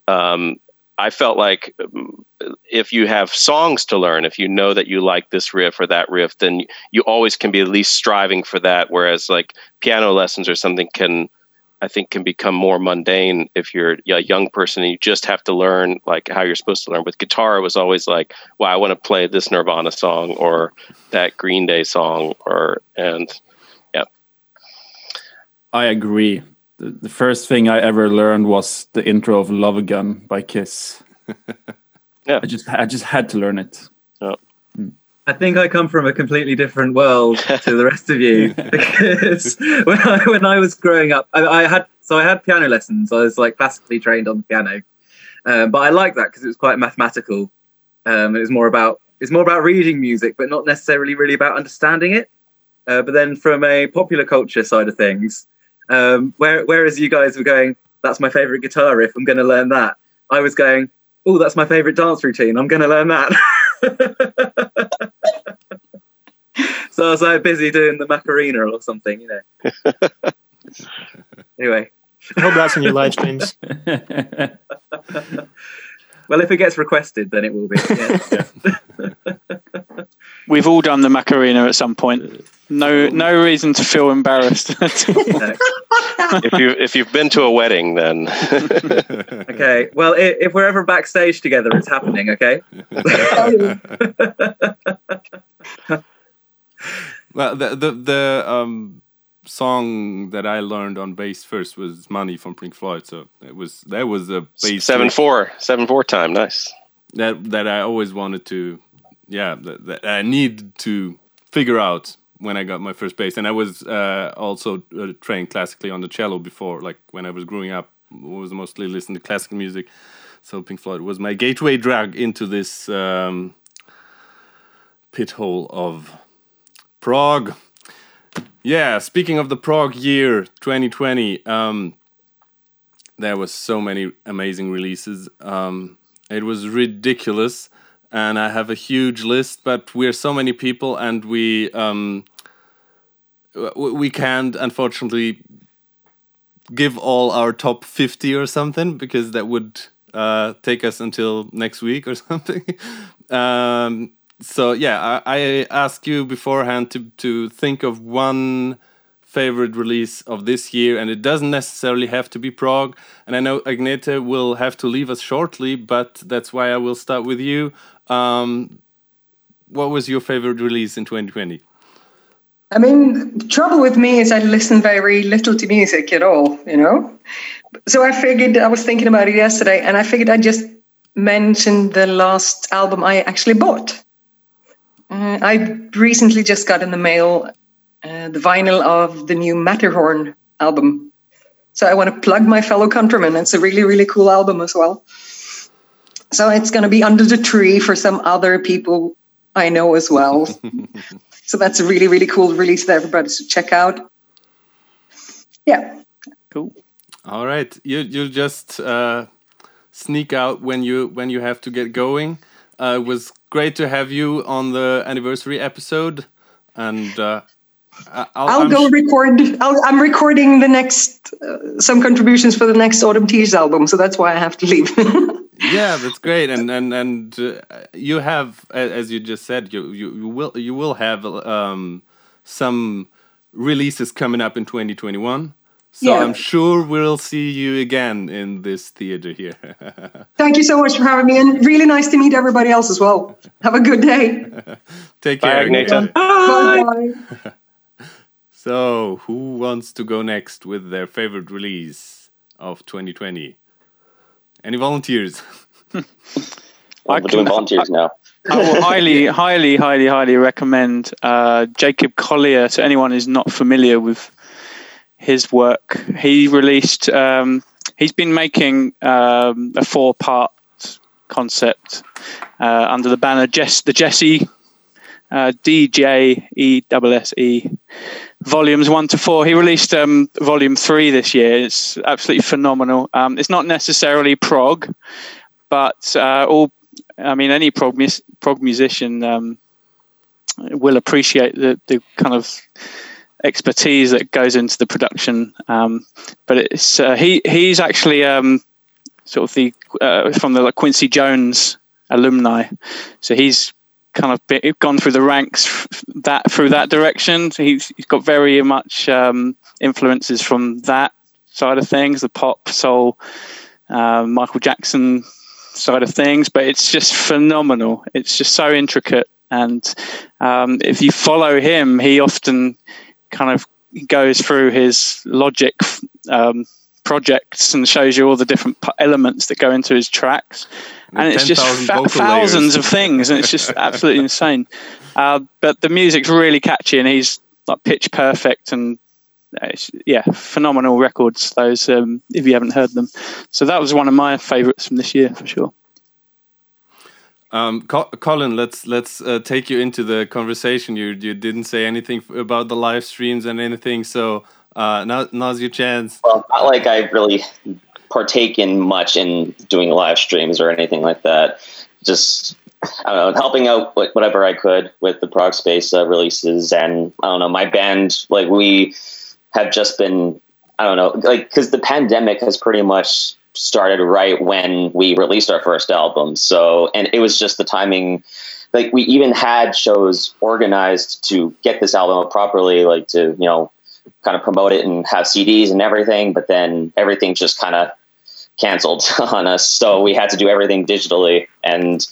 um, I felt like um, if you have songs to learn, if you know that you like this riff or that riff, then you always can be at least striving for that. Whereas like piano lessons or something can, I think, can become more mundane if you're a young person and you just have to learn like how you're supposed to learn. With guitar, it was always like, "Well, I want to play this Nirvana song or that Green Day song," or and yeah. I agree the, the first thing I ever learned was the intro of Love Again by Kiss. yeah, I just I just had to learn it. I think I come from a completely different world to the rest of you because when I when I was growing up, I, I, had so I had piano lessons. I was like classically trained on the piano, um, but I liked that because it was quite mathematical. Um, it was more about it's more about reading music, but not necessarily really about understanding it. Uh, but then from a popular culture side of things, um, where, whereas you guys were going, that's my favorite guitar riff, I'm going to learn that. I was going, oh, that's my favorite dance routine, I'm going to learn that. so I was like busy doing the Macarena or something, you know. anyway. I hope that's in your live streams. well, if it gets requested, then it will be. Yeah. We've all done the Macarena at some point. No, no reason to feel embarrassed. if you if you've been to a wedding, then okay. Well, if we're ever backstage together, it's happening. Okay. Well, the the the um song that I learned on bass first was "Money" from Pink Floyd. So it was that was a bass seven four seven four time. Nice. That that I always wanted to, yeah, that, that I need to figure out when I got my first bass, and I was uh, also uh, trained classically on the cello before. Like when I was growing up, I was mostly listening to classical music. So Pink Floyd was my gateway drug into this um, pit hole of prog. Yeah, speaking of the prog year 2020, um, there was so many amazing releases. Um, it was ridiculous and I have a huge list, but we're so many people, and we um, we can't unfortunately give all our top 50 or something because that would uh, take us until next week or something um, so yeah I, I ask you beforehand to, to think of one favorite release of this year and it doesn't necessarily have to be prog and i know agnete will have to leave us shortly but that's why i will start with you um, what was your favorite release in 2020 I mean, the trouble with me is I listen very little to music at all, you know? So I figured, I was thinking about it yesterday, and I figured I'd just mention the last album I actually bought. Uh, I recently just got in the mail uh, the vinyl of the new Matterhorn album. So I want to plug my fellow countrymen. It's a really, really cool album as well. So it's going to be under the tree for some other people I know as well. So that's a really, really cool release that everybody should check out. Yeah. Cool. All right. You you just uh, sneak out when you when you have to get going. Uh, it was great to have you on the anniversary episode, and uh, I'll, I'll go record. i am recording the next uh, some contributions for the next Autumn Tears album, so that's why I have to leave. yeah, that's great, and and and uh, you have, as you just said, you you, you will you will have um, some releases coming up in 2021. So Yeah. I'm sure we'll see you again in this theater here. Thank you so much for having me, and really nice to meet everybody else as well. Have a good day. Take care. Agnete. Agnete. Bye. So, who wants to go next with their favorite release of 2020? Any volunteers? I We're doing volunteers now. I will highly, highly, highly, highly recommend uh, Jacob Collier to anyone who's not familiar with his work. He released, um, he's been making um, a four part concept uh, under the banner Jess, the Djesse uh, DJ E S S E volumes one to four. He released um, volume three this year. It's absolutely phenomenal. Um, it's not necessarily prog, but uh, all I mean, any prog, mus- prog musician um, will appreciate the, the kind of expertise that goes into the production. Um, but it's uh, he he's actually um, sort of the uh, from the like, Quincy Jones alumni, so he's kind of been, gone through the ranks that through that direction. So he's, he's got very much um, influences from that side of things, the pop, soul, uh, Michael Jackson side of things, but it's just phenomenal. It's just so intricate. And um, if you follow him, he often kind of goes through his logic um, projects and shows you all the different elements that go into his tracks. And it's just fa- thousands layers. of things, and it's just absolutely insane. Uh, but the music's really catchy, and he's like pitch perfect, and uh, it's, yeah, phenomenal records. Those, um, if you haven't heard them, so that was one of my favourites from this year for sure. Um, Co- Colin, let's let's uh, take you into the conversation. You you didn't say anything about the live streams and anything, so uh, now now's your chance. Well, not like I really partake in much in doing live streams or anything like that. Just I don't know, helping out whatever I could with the Prog Space uh, releases, and I don't know, my band like we have just been I don't know, like because the pandemic has pretty much started right when we released our first album. So, and it was just the timing. Like we even had shows organized to get this album out properly, like to you know kind of promote it and have CDs and everything, but then everything just kind of canceled on us. So we had to do everything digitally and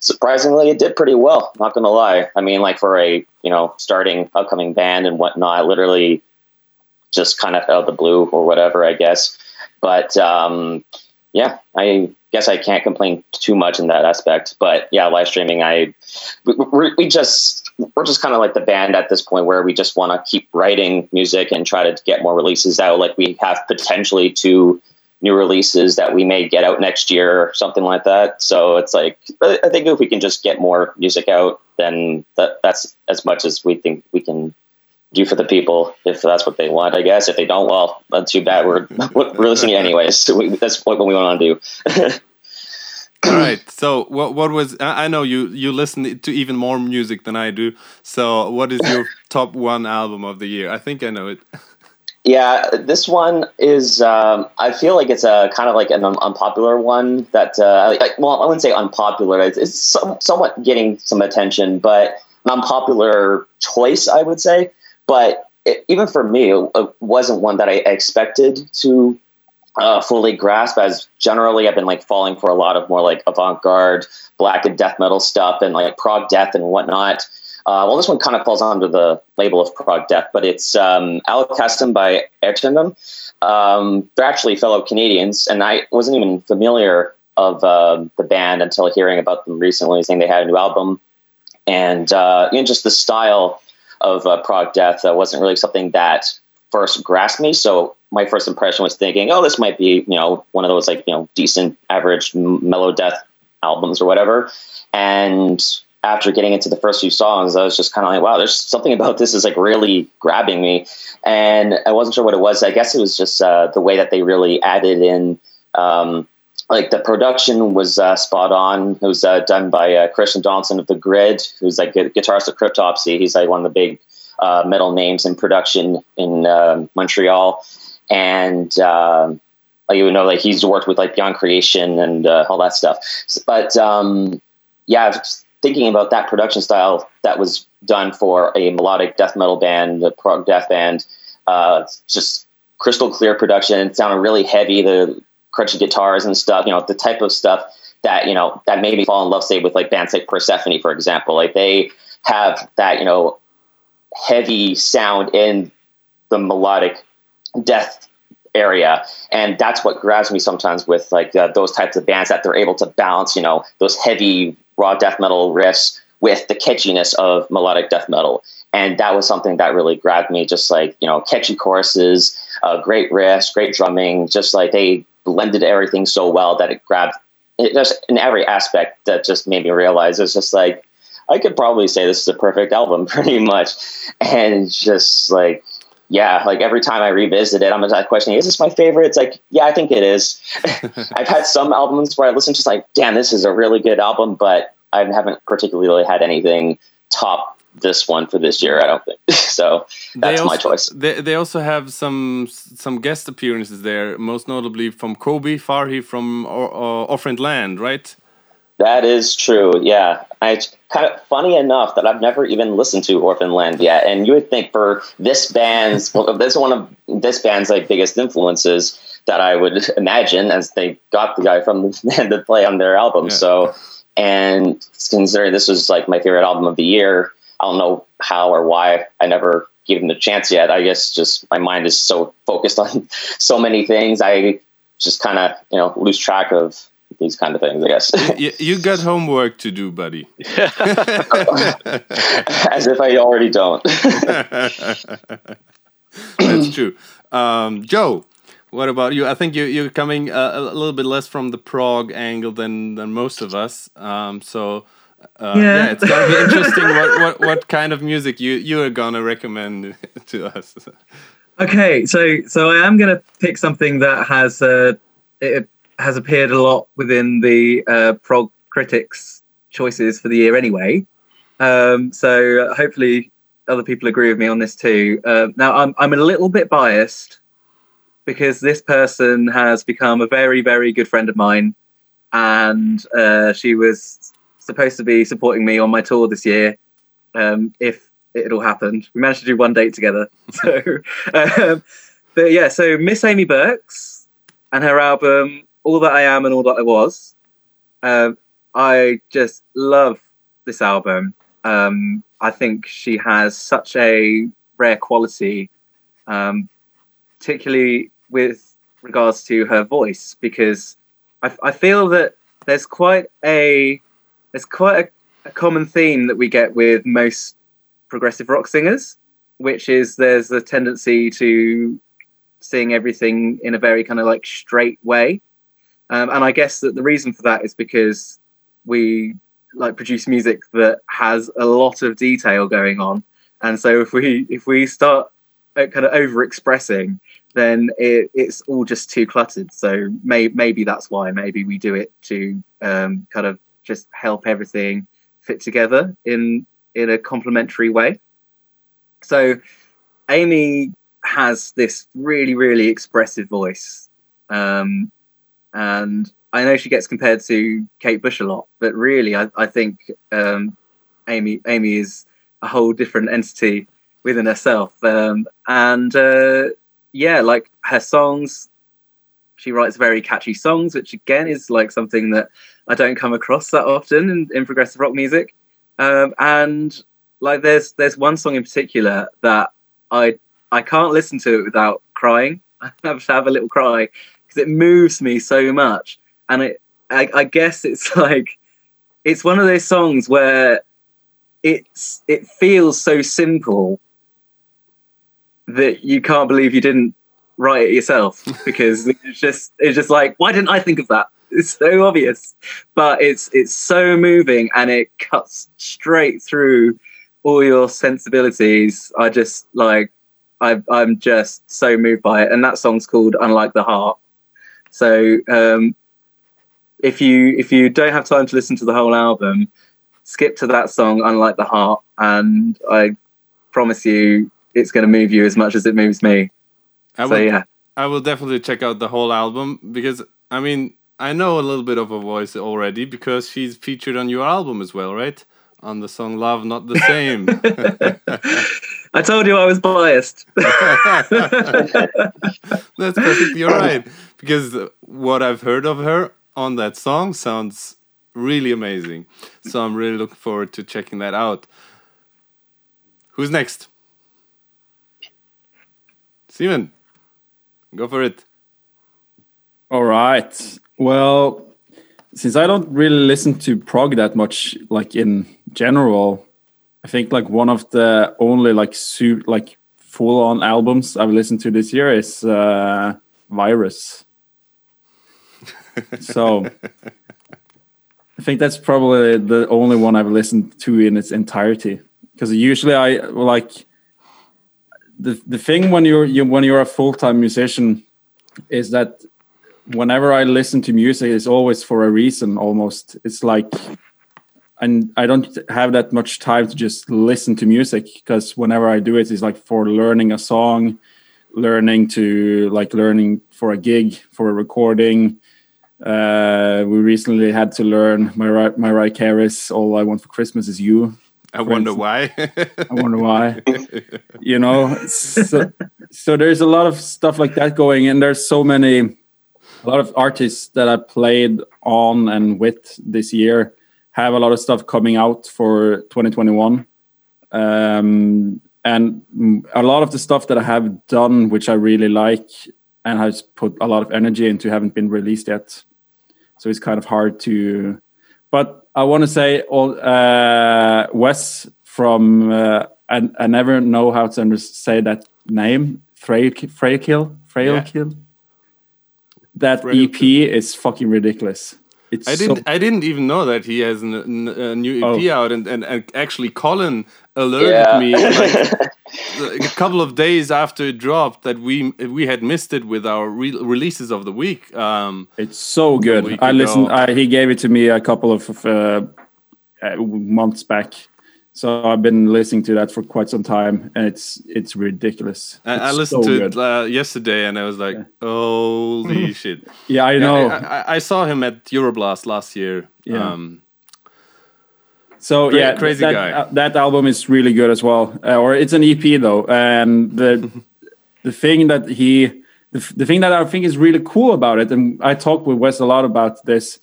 surprisingly it did pretty well, not gonna lie. I mean like for a, you know, starting upcoming band and whatnot, literally just kind of out of the blue or whatever, I guess. But um yeah, I guess I can't complain too much in that aspect. But yeah, live streaming, I we, we, just we're just kind of like the band at this point where we just want to keep writing music and try to get more releases out. Like we have potentially two new releases that we may get out next year or something like that. So it's like I I think if we can just get more music out, then that that's as much as we think we can do for the people if that's what they want. I guess if they don't, well, that's too bad. We're we're listening anyways. So we, that's what we want to do. All right. So what what was I know you you listen to even more music than I do. So what is your top one album of the year? I think I know it. Yeah, this one is. Um, I feel like it's a kind of like an un- unpopular one. That uh, like- well, I wouldn't say unpopular. It's, it's some, somewhat getting some attention, but an unpopular choice, I would say. But it, even for me, it, wasn't one that I expected to uh, fully grasp. As generally, I've been like falling for a lot of more like avant-garde, black and death metal stuff, and like prog death and whatnot. Uh, well, this one kind of falls under the label of prog death, but it's um, Qassam by Aeternam. Um, they're actually fellow Canadians, and I wasn't even familiar of uh, the band until hearing about them recently, saying they had a new album. And uh, you know, just the style of uh, prog death uh, wasn't really something that first grasped me. So my first impression was thinking, oh, this might be you know one of those like you know decent average mellow death albums or whatever. And after getting into the first few songs, I was just kind of like, wow, there's something about this is like really grabbing me. And I wasn't sure what it was. I guess it was just uh, the way that they really added in, um, like the production was uh, spot on. It was uh, done by uh, Christian Donaldson of The Grid, who's like a guitarist of Cryptopsy. He's like one of the big uh, metal names in production in um Montreal. And, um, like, you know, like he's worked with like Beyond Creation and uh, all that stuff. But um, yeah, thinking about that production style that was done for a melodic death metal band, a prog death band, uh, just crystal clear production. It sounded really heavy, the crunchy guitars and stuff. You know, the type of stuff that you know that made me fall in love, say, with like bands like Persefone, for example. Like they have that you know heavy sound in the melodic death area and that's what grabs me sometimes with like uh, those types of bands that they're able to balance you know those heavy raw death metal riffs with the catchiness of melodic death metal and that was something that really grabbed me just like you know catchy choruses uh, great riffs great drumming just like they blended everything so well that it grabbed it just in every aspect that just made me realize it's just like I could probably say this is a perfect album pretty much. And just like, yeah, like every time I revisit it, I'm just questioning, is this my favorite? It's like, yeah, I think it is. I've had some albums where I listen just like, damn, this is a really good album, but I haven't particularly had anything top this one for this year. I don't think so. That's also, my choice. They, they also have some some guest appearances there, most notably from Kobi Farhi from Orphaned Land, right? That is true. Yeah, I kind of funny enough that I've never even listened to Orphan Land yet, and you would think for this band's well, this one of this band's like biggest influences that I would imagine as they got the guy from the band to play on their album. Yeah. So, and considering this was like my favorite album of the year, I don't know how or why I never gave them the chance yet. I guess just my mind is so focused on so many things, I just kind of you know lose track of these kind of things, I guess. you, you got homework to do, buddy. As if I already don't. That's true. Um, Joe, what about you? I think you, you're coming a, a, little bit less from the prog angle than, than most of us. Um, so, uh, yeah. yeah. it's gonna be interesting what, what, what kind of music you, you are gonna recommend to us. Okay, so so I am gonna pick something that has uh, it, has appeared a lot within the uh, prog critics' choices for the year anyway. Um, so hopefully other people agree with me on this too. Uh, now I'm I'm a little bit biased because this person has become a very very good friend of mine, and uh, she was supposed to be supporting me on my tour this year. Um, if it all happened, we managed to do one date together. So, um, but yeah, so Miss Amy Birks and her album all that I am and all that I was. Um, I just love this album. Um, I think she has such a rare quality, um, particularly with regards to her voice, because I, I feel that there's quite a there's quite a, a common theme that we get with most progressive rock singers, which is there's a tendency to sing everything in a very kind of like straight way um, and I guess that the reason for that is because we like produce music that has a lot of detail going on. And so if we if we start uh, kind of over expressing, then it, it's all just too cluttered. So may, maybe that's why maybe we do it to um, kind of just help everything fit together in in a complementary way. So Amy has this really really expressive voice um, and I know she gets compared to Kate Bush a lot, but really, I, I think um, Amy Amy is a whole different entity within herself. Um, and uh, yeah, like her songs, she writes very catchy songs, which again is like something that I don't come across that often in, in progressive rock music. Um, and like there's there's one song in particular that I I can't listen to it without crying. I have to have a little cry because it moves me so much. And it, I, I guess it's like, it's one of those songs where it's it feels so simple that you can't believe you didn't write it yourself because it's just it's just like why didn't I think of that? It's so obvious, but it's it's so moving and it cuts straight through all your sensibilities. I just like I I'm just so moved by it, and that song's called "Unlike the Heart." So um, if you if you don't have time to listen to the whole album, skip to that song, "Unlike the Heart," and I promise you, it's going to move you as much as it moves me. I so will, yeah, I will definitely check out the whole album because I mean I know a little bit of her voice already because she's featured on your album as well, right? On the song "Love Not the Same." I told you I was biased. That's perfectly all right because what I've heard of her on that song sounds really amazing. So I'm really looking forward to checking that out. Who's next? Simon, go for it. All right. Well, since I don't really listen to prog that much, like in general, I think like one of the only like suit like full on albums I've listened to this year is uh, Virus. so I think that's probably the only one I've listened to in its entirety. Because usually I like the the thing when you're you, when you're a full time musician is that whenever I listen to music, it's always for a reason. Almost, it's like, and I don't have that much time to just listen to music because whenever I do it, it's like for learning a song, learning to like learning for a gig, for a recording. Uh, we recently had to learn Mariah, Mariah Carey's "All I Want for Christmas Is You." I wonder why. I wonder why. you know, so, so there's a lot of stuff like that going, and there's so many a lot of artists that I played on and with this year have a lot of stuff coming out for 2021. Um, and a lot of the stuff that I have done, which I really like and has put a lot of energy into, haven't been released yet. So it's kind of hard to. But I want to say, all uh, Wes from uh, I, I never know how to say that name. Frailkill, Frailkill, Frailkill. Yeah that EP is fucking ridiculous. It's I didn't. So I didn't even know that he has an, an, a new EP oh. out, and, and, and, actually, Colin alerted yeah. me like, a couple of days after it dropped that we we had missed it with our re releases of the week. Um, it's so good. I listened. I, he gave it to me a couple of uh, months back, so I've been listening to that for quite some time, and it's it's ridiculous. I, it's I listened so to good. it uh, yesterday, and I was like, yeah. "Holy shit!" Yeah, I know. I, I, I, saw him at Euroblast last year. Yeah. Um, so cra yeah, crazy that, guy. Uh, that album is really good as well. Uh, or it's an EP though, and the the thing that he the, the thing that I think is really cool about it, and I talked with Wes a lot about this,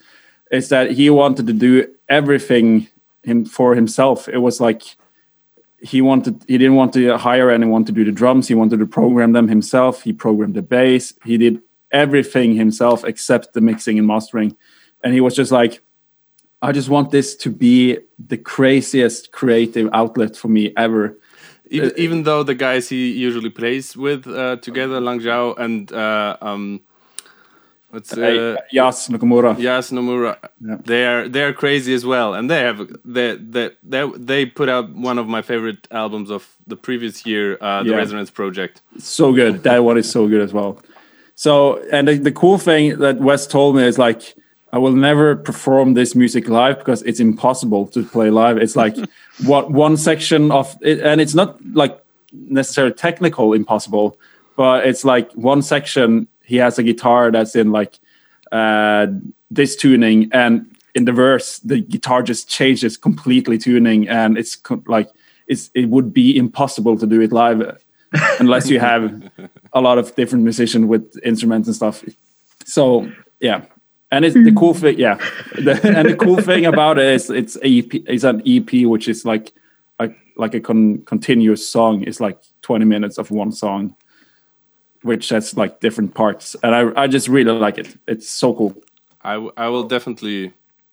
is that he wanted to do everything him for himself. It was like he wanted he didn't want to hire anyone to do the drums. He wanted to program them himself. He programmed the bass. He did everything himself except the mixing and mastering. And he was just like, I just want this to be the craziest creative outlet for me ever. Even, even though the guys he usually plays with uh, together, Lang Zhao and uh, um, What's uh, Yas Nakamura? Yas Nomura. Yeah. They're they're crazy as well, and they have they they they they put out one of my favorite albums of the previous year, uh, the yeah. Resonance Project. So good. That one is so good as well. So, and the, the cool thing that Wes told me is like, I will never perform this music live because it's impossible to play live. It's like what one section of it, and it's not like necessarily technical impossible, but it's like one section he has a guitar that's in like uh, this tuning, and in the verse the guitar just changes completely tuning, and it's like it's it would be impossible to do it live unless you have a lot of different musicians with instruments and stuff. So yeah, and it's the cool thing. Yeah, the, and the cool thing about it is it's EP. It's an EP, which is like a, like a con, continuous song. It's like twenty minutes of one song which has like different parts, and I I just really like it. It's so cool. I, I will definitely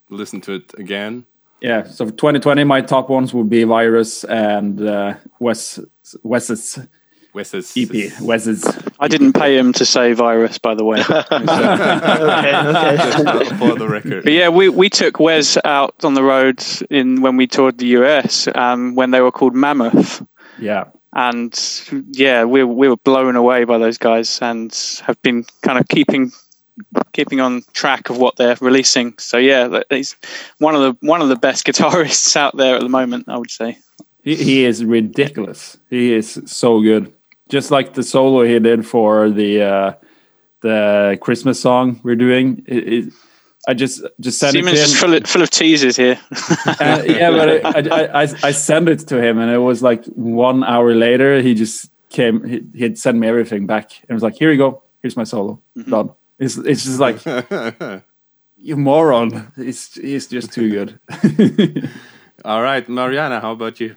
listen to it again. Yeah, so for 2020, my top ones will be Virus and uh, Wes Wes's Wes's EP. Wes's. I didn't pay him to say virus, by the way. okay, okay. For the record. But yeah, we, we took Wes out on the road in when we toured the US um, when they were called Mammoth. Yeah and yeah, we we were blown away by those guys and have been kind of keeping keeping on track of what they're releasing. So yeah, he's one of the one of the best guitarists out there at the moment. I would say he, he is ridiculous. He is so good. Just like the solo he did for the uh, the Christmas song we're doing. It, it, I just just sent Simon's it to just him. full of, full of teasers here. Uh, yeah, but I, I, I, I sent it to him, and it was like one hour later. He just came. He, he'd sent me everything back, and was like, "Here you go. Here's my solo. Done." It's it's just like you moron. It's he's just too good. All right, Mariana, how about you?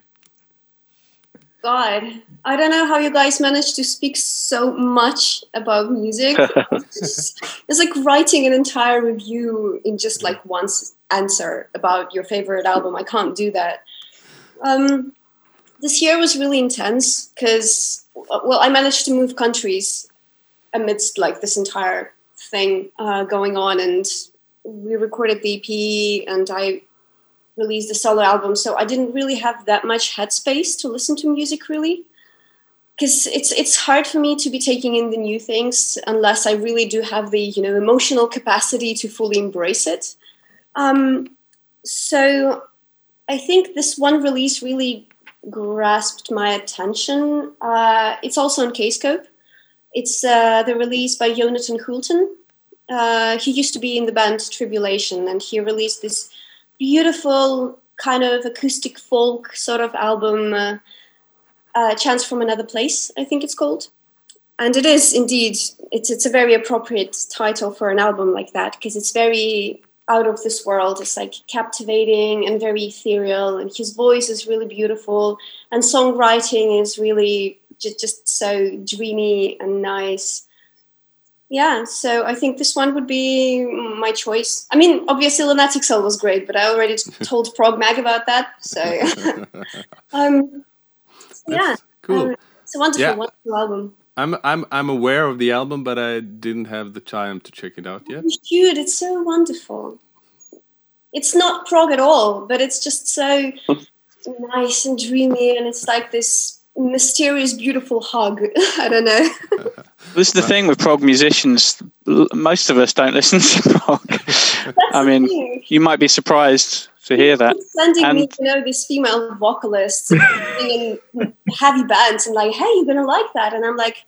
God, I don't know how you guys manage to speak so much about music. it's, it's like writing an entire review in just like one answer about your favorite album. I can't do that. Um, this year was really intense because, well, I managed to move countries amidst like this entire thing uh, going on, and we recorded the EP, and I released a solo album, so I didn't really have that much headspace to listen to music really. Because it's it's hard for me to be taking in the new things unless I really do have the you know emotional capacity to fully embrace it. Um, so I think this one release really grasped my attention. Uh, it's also on Kscope. It's uh, the release by Jonathan Hulten. Uh, he used to be in the band Tribulation, and he released this beautiful kind of acoustic folk sort of album, uh, uh, "Chants from Another Place," I think it's called. And it is indeed it's it's a very appropriate title for an album like that because it's very out of this world. It's like captivating and very ethereal, and his voice is really beautiful, and songwriting is really just, just so dreamy and nice yeah so i think this one would be my choice i mean obviously lunatic soul was great but i already told prog mag about that so um so yeah cool. um, it's a wonderful Yeah. wonderful album I'm I'm I'm aware of the album, but I didn't have the time to check it out yet. you should it's so wonderful it's not prog at all but it's just so nice and dreamy and it's like this mysterious beautiful hug i don't know This is the thing with prog musicians. Most of us don't listen to prog. I mean, you might be surprised to hear that. Sending me, And- you know, these female vocalists in heavy bands and like, hey, you're gonna like that, and I'm like,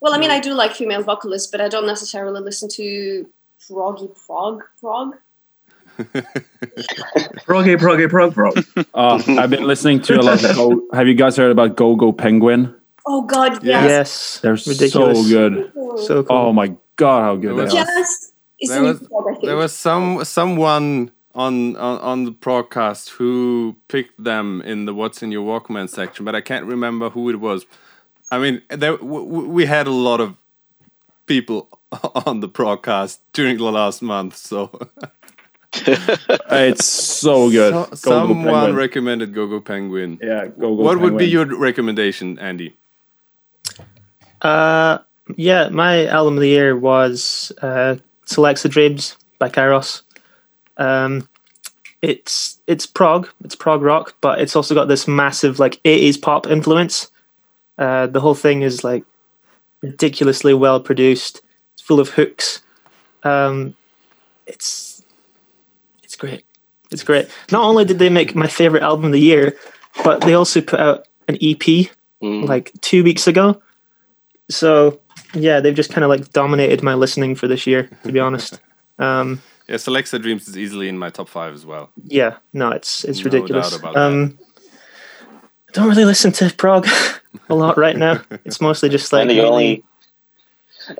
well, I mean, I do like female vocalists, but I don't necessarily listen to proggy prog prog. Proggy, proggy, prog, prog. Uh, I've been listening to a lot. Of Go, have you guys heard about Go Go Penguin? Oh God, yes, Yes, They're ridiculous. so good. So cool. Oh my god, how good There they was- are! yes. It's There new was- prog, I think. There was some someone on, on on the broadcast who picked them in the "What's in Your Walkman" section, but I can't remember who it was. I mean, there w- w- we had a lot of people on the broadcast during the last month, so It's so good. So- Go Go someone Penguin. recommended Go Go Penguin. yeah, Go Go. what would be your recommendation, Andy? Uh, yeah, my album of the year was uh, "Celexa Dreams" by Kyros. Um, it's it's prog, it's prog rock, but it's also got this massive like '80s pop influence. Uh, the whole thing is like ridiculously well produced. It's full of hooks. Um, it's it's great. It's great. Not only did they make my favorite album of the year, but they also put out an EP Mm. like two weeks ago. So yeah, they've just kind of like dominated my listening for this year, to be honest. Um, Yes, Celexa Dreams is easily in my top five as well. yeah, no, it's it's No ridiculous. doubt about Um, I don't really listen to prog a lot right now. It's mostly just like and the only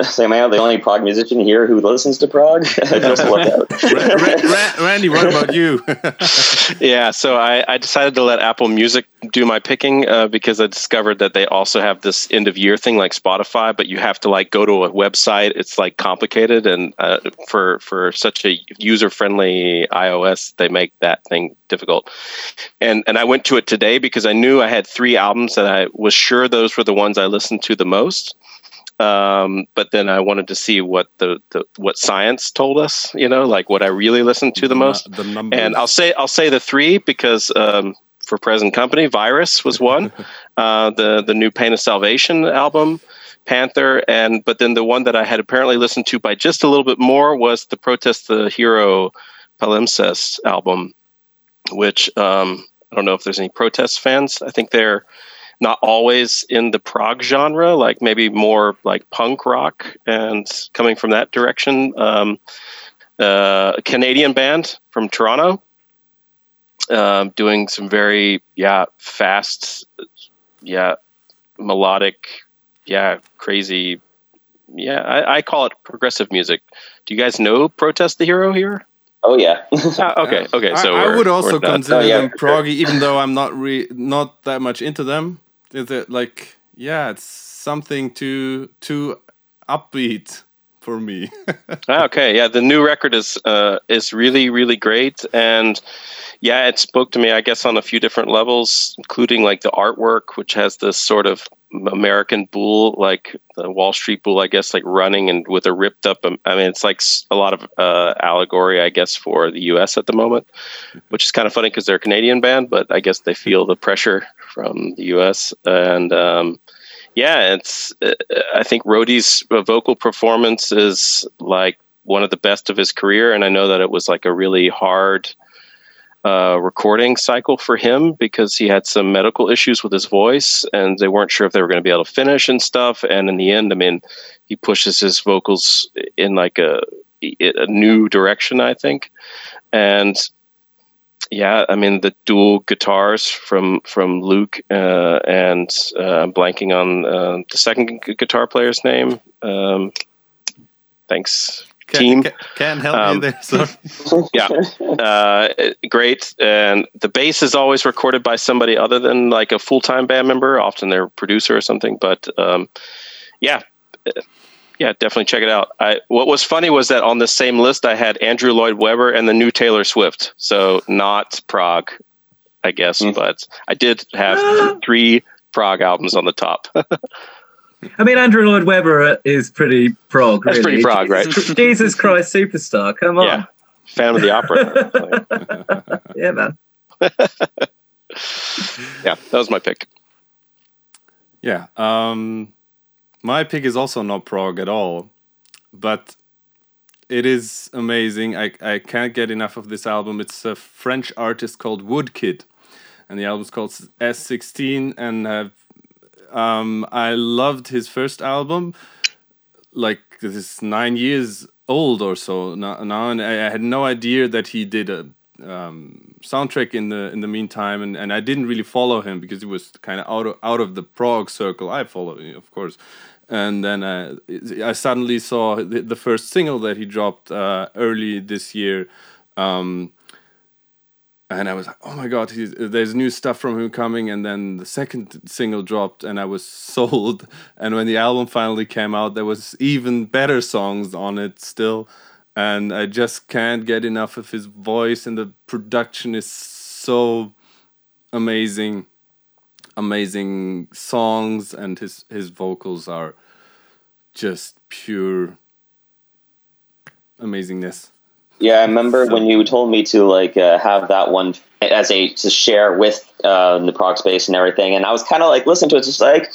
say, am I the only prog musician here who listens to prog? Just look out. Ra- Ra- Ra- Randy, what about you? Yeah, so I, I decided to let Apple Music do my picking uh, because I discovered that they also have this end of year thing like Spotify, but you have to like go to a website. It's like complicated, and uh, for for such a user friendly iOS, they make that thing difficult. And and I went to it today because I knew I had three albums that I was sure those were the ones I listened to the most. Um, but then I wanted to see what the, the what science told us, you know, like what I really listened to the most. The numbers. And I'll say I'll say the three because um, for present company, Virus was one, uh, the the new Pain of Salvation album, Panther, and but then the one that I had apparently listened to by just a little bit more was the Protest the Hero Palimpsest album, which um, I don't know if there's any protest fans. I think they're not always in the prog genre, like maybe more like punk rock and coming from that direction. Um, uh, a Canadian band from Toronto, um, doing some very yeah fast, yeah melodic, yeah crazy, yeah I, I call it progressive music. Do you guys know Protest the Hero here? Oh yeah. Ah, okay, okay. So I, I would also consider Oh, yeah, them proggy, even though I'm not re- not that much into them. Is it like yeah, it's something too too upbeat for me. Ah, okay, yeah, the new record is uh, is really really great, and yeah, it spoke to me, I guess, on a few different levels, including like the artwork, which has this sort of American bull, like the Wall Street bull, I guess, like running and with a ripped up. um, I mean, it's like a lot of uh, allegory, I guess, for the U.S. at the moment, which is kind of funny because they're a Canadian band, but I guess they feel the pressure from the U.S. and. Um, yeah, it's. Uh, I think Rody's vocal performance is like one of the best of his career, and I know that it was like a really hard uh, recording cycle for him because he had some medical issues with his voice, and they weren't sure if they were going to be able to finish and stuff. And in the end, I mean, he pushes his vocals in like a a new direction, I think, and yeah, I mean the dual guitars from from Luke uh, and uh, I'm blanking on uh, the second gu- guitar player's name. Um, thanks, team. Can't, can't help Um, you there. Yeah, uh, great. And the bass is always recorded by somebody other than like a full time band member, often their producer or something. But um, yeah, yeah, definitely check it out. I, what was funny was that on the same list I had Andrew Lloyd Webber and the new Taylor Swift. So not prog, I guess, Mm. but I did have three prog albums on the top. I mean, Andrew Lloyd Webber is pretty prog. That's really. pretty prog, right? Jesus, Jesus Christ, superstar! Come on, yeah, Phantom of the Opera. yeah, man. yeah, that was my pick. Yeah. Um, my pick is also not prog at all, but it is amazing. I, I can't get enough of this album. It's a French artist called Woodkid, and the album's called S16. And um, I loved his first album. Like this is nine years old or so now, and I had no idea that he did a um, soundtrack in the in the meantime, and, and I didn't really follow him because he was kind of out of out of the prog circle. I follow, him, of course, and then uh, I suddenly saw the, the first single that he dropped uh, early this year. Um, and I was like, "Oh my God, there's new stuff from him coming!" And then the second single dropped, and I was sold. And when the album finally came out, there was even better songs on it still and I just can't get enough of his voice, and the production is so amazing, amazing songs, and his his vocals are just pure amazingness. Yeah, I remember when you told me to like uh, have that one as a to share with uh, the prog space and everything, and I was kind of like listen to it, just like,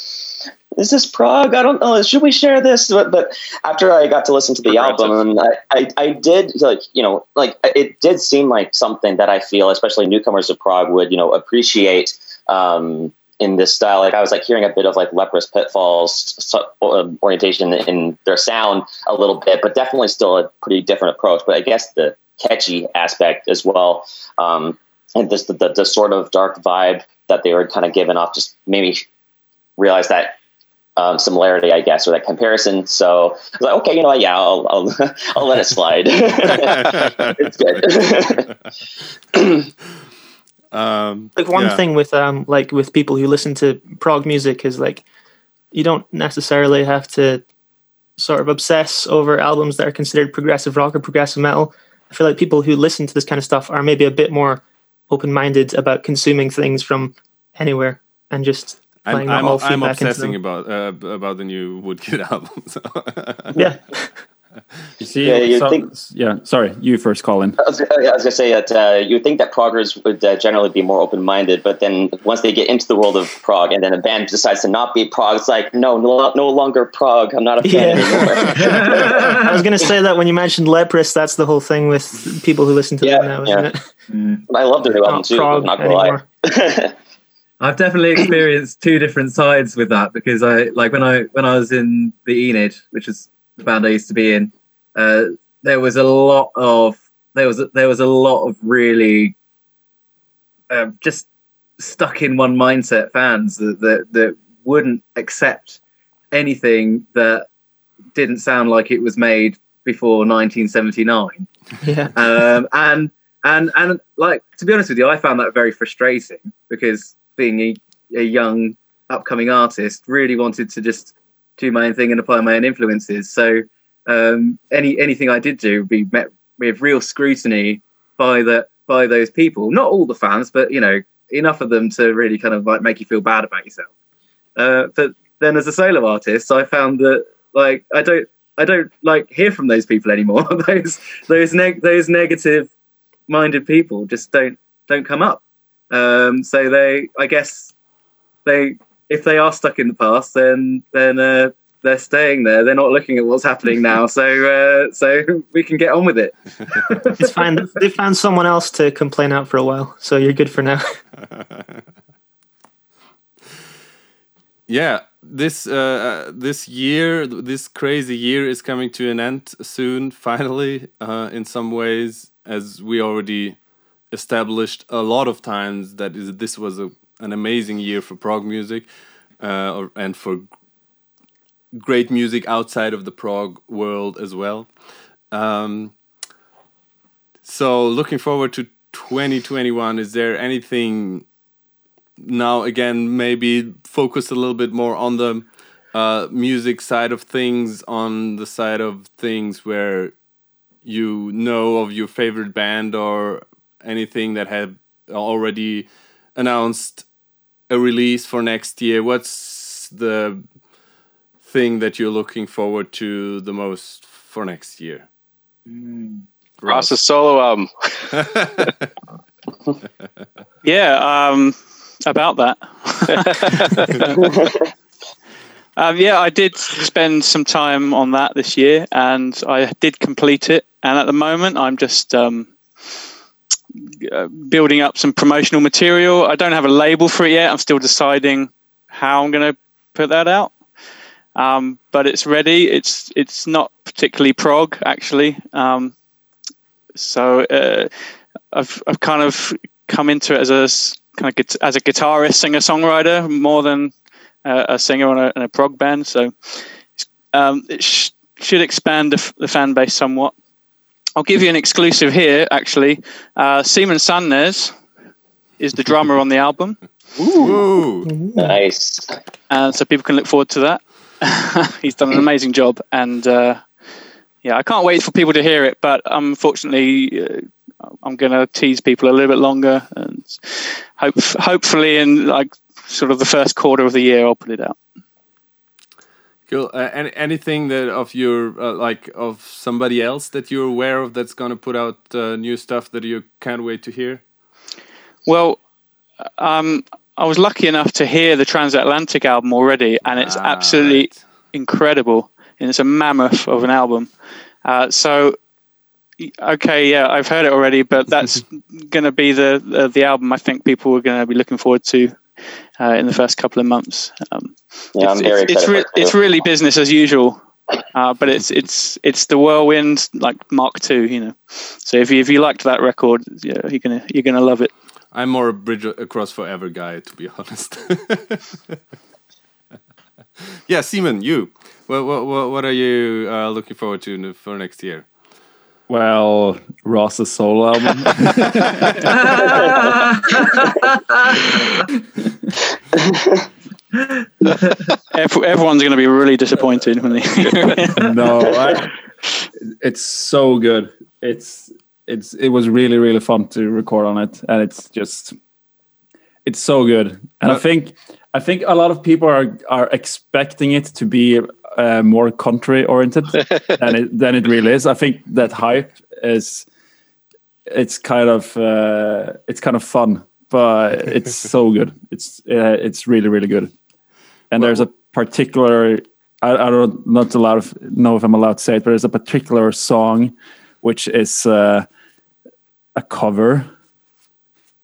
is this prog? I don't know. Should we share this? But, but after I got to listen to the Progressive. album, I, I I did like you know like it did seem like something that I feel, especially newcomers to prog, would you know appreciate. Um, in this style, like I was like hearing a bit of like leprous pitfalls um, orientation in their sound a little bit, but definitely still a pretty different approach. But I guess the catchy aspect as well, um, and this the, the, the sort of dark vibe that they were kind of giving off just made me realize that um, similarity, I guess, or that comparison. So I was like, okay, you know what? Yeah, I'll I'll, I'll let it slide. it's good. Um, like one yeah. thing with um like with people who listen to prog music is like you don't necessarily have to sort of obsess over albums that are considered progressive rock or progressive metal. I feel like people who listen to this kind of stuff are maybe a bit more open-minded about consuming things from anywhere and just I'm playing I'm, all I'm obsessing about uh, about the new Woodkid album. So. Yeah. You see, Yeah, you so- think- yeah. Sorry, you first, Colin. I was, I was gonna say that uh, you think that proggers would uh, generally be more open-minded, but then once they get into the world of prog, and then a band decides to not be prog, it's like no, no, no longer prog. I'm not a fan Yeah. anymore. I was going to say that when you mentioned Leprous, that's the whole thing with people who listen to Yeah, them now, isn't yeah. it? I love their new album Not too. prog Not gonna lie. I've definitely experienced two different sides with that because I like when I when I was in the Enid, which is the band I used to be in. Uh, there was a lot of there was a, there was a lot of really um, just stuck in one mindset fans that, that that wouldn't accept anything that didn't sound like it was made before 1979 Yeah. um, and and and like to be honest with you, I found that very frustrating because being a, a young upcoming artist, really wanted to just do my own thing and apply my own influences. So um, any anything I did do would be met with real scrutiny by the by those people. Not all the fans, but you know enough of them to really kind of like make you feel bad about yourself. Uh, but then as a solo artist, I found that like I don't I don't like hear from those people anymore. those those neg- those negative minded people just don't don't come up. Um, so they, I guess, they if they are stuck in the past, then then uh, they're staying there. They're not looking at what's happening now. So uh, so we can get on with it. It's fine. They found someone else to complain out for a while, so you're good for now. yeah this uh, this year this crazy year is coming to an end soon finally uh, in some ways as we already established a lot of times that is this was a, an amazing year for prog music uh, or, and for great music outside of the prog world as well. Um, so looking forward to 2021 is there anything now again maybe focus a little bit more on the uh, music side of things on the side of things where you know of your favorite band or anything that have already announced a release for next year what's the thing that you're looking forward to the most for next year Ross's solo album. Yeah, um, about that. um, yeah, I did spend some time on that this year, and I did complete it. And at the moment, I'm just um, uh, building up some promotional material. I don't have a label for it yet. I'm still deciding how I'm going to put that out. Um, but it's ready. It's it's not particularly prog actually. Um, so uh, I've I've kind of come into it as a kind of as a guitarist, singer songwriter more than a singer on a, in a prog band. So um, it sh- should expand the, f- the fan base somewhat. I'll give you an exclusive here. Actually, uh, Simen Sandnes is the drummer on the album, Ooh. Nice. uh, so people can look forward to that. He's done an amazing job, and uh, yeah, I can't wait for people to hear it. But unfortunately, uh, I'm going to tease people a little bit longer, and hope hopefully in like sort of the first quarter of the year, I'll put it out. Cool. Uh, any, anything that of your uh, like of somebody else that you're aware of that's gonna put out uh, new stuff that you can't wait to hear? Well, um, I was lucky enough to hear the Transatlantic album already, and it's Ah, absolutely right. incredible. And it's a mammoth of an album. Uh, so, okay, yeah, I've heard it already, but that's going to be the, the the album I think people are going to be looking forward to uh, in the first couple of months. Um, Yeah, I'm it's, very it's, it's, re- it's really business as usual. Uh, but it's it's it's the whirlwind like Mark II, you know. So if you if you liked that record, yeah, you're gonna you're gonna love it. I'm more a bridge across forever guy, to be honest. yeah, Simon, you. What what what, what are you uh, looking forward to for next year? Well, Ross's solo album. Everyone's going to be really disappointed when they hear it. no, I, it's so good. It's it's it was really really fun to record on it, and it's just it's so good. And I think I think a lot of people are are expecting it to be uh, more country oriented than it than it really is. I think that hype is it's kind of uh, it's kind of fun, but it's so good. It's uh, it's really really good. And there's a particular I, I don't not allowed to know if I'm allowed to say it, but there's a particular song which is uh, a cover,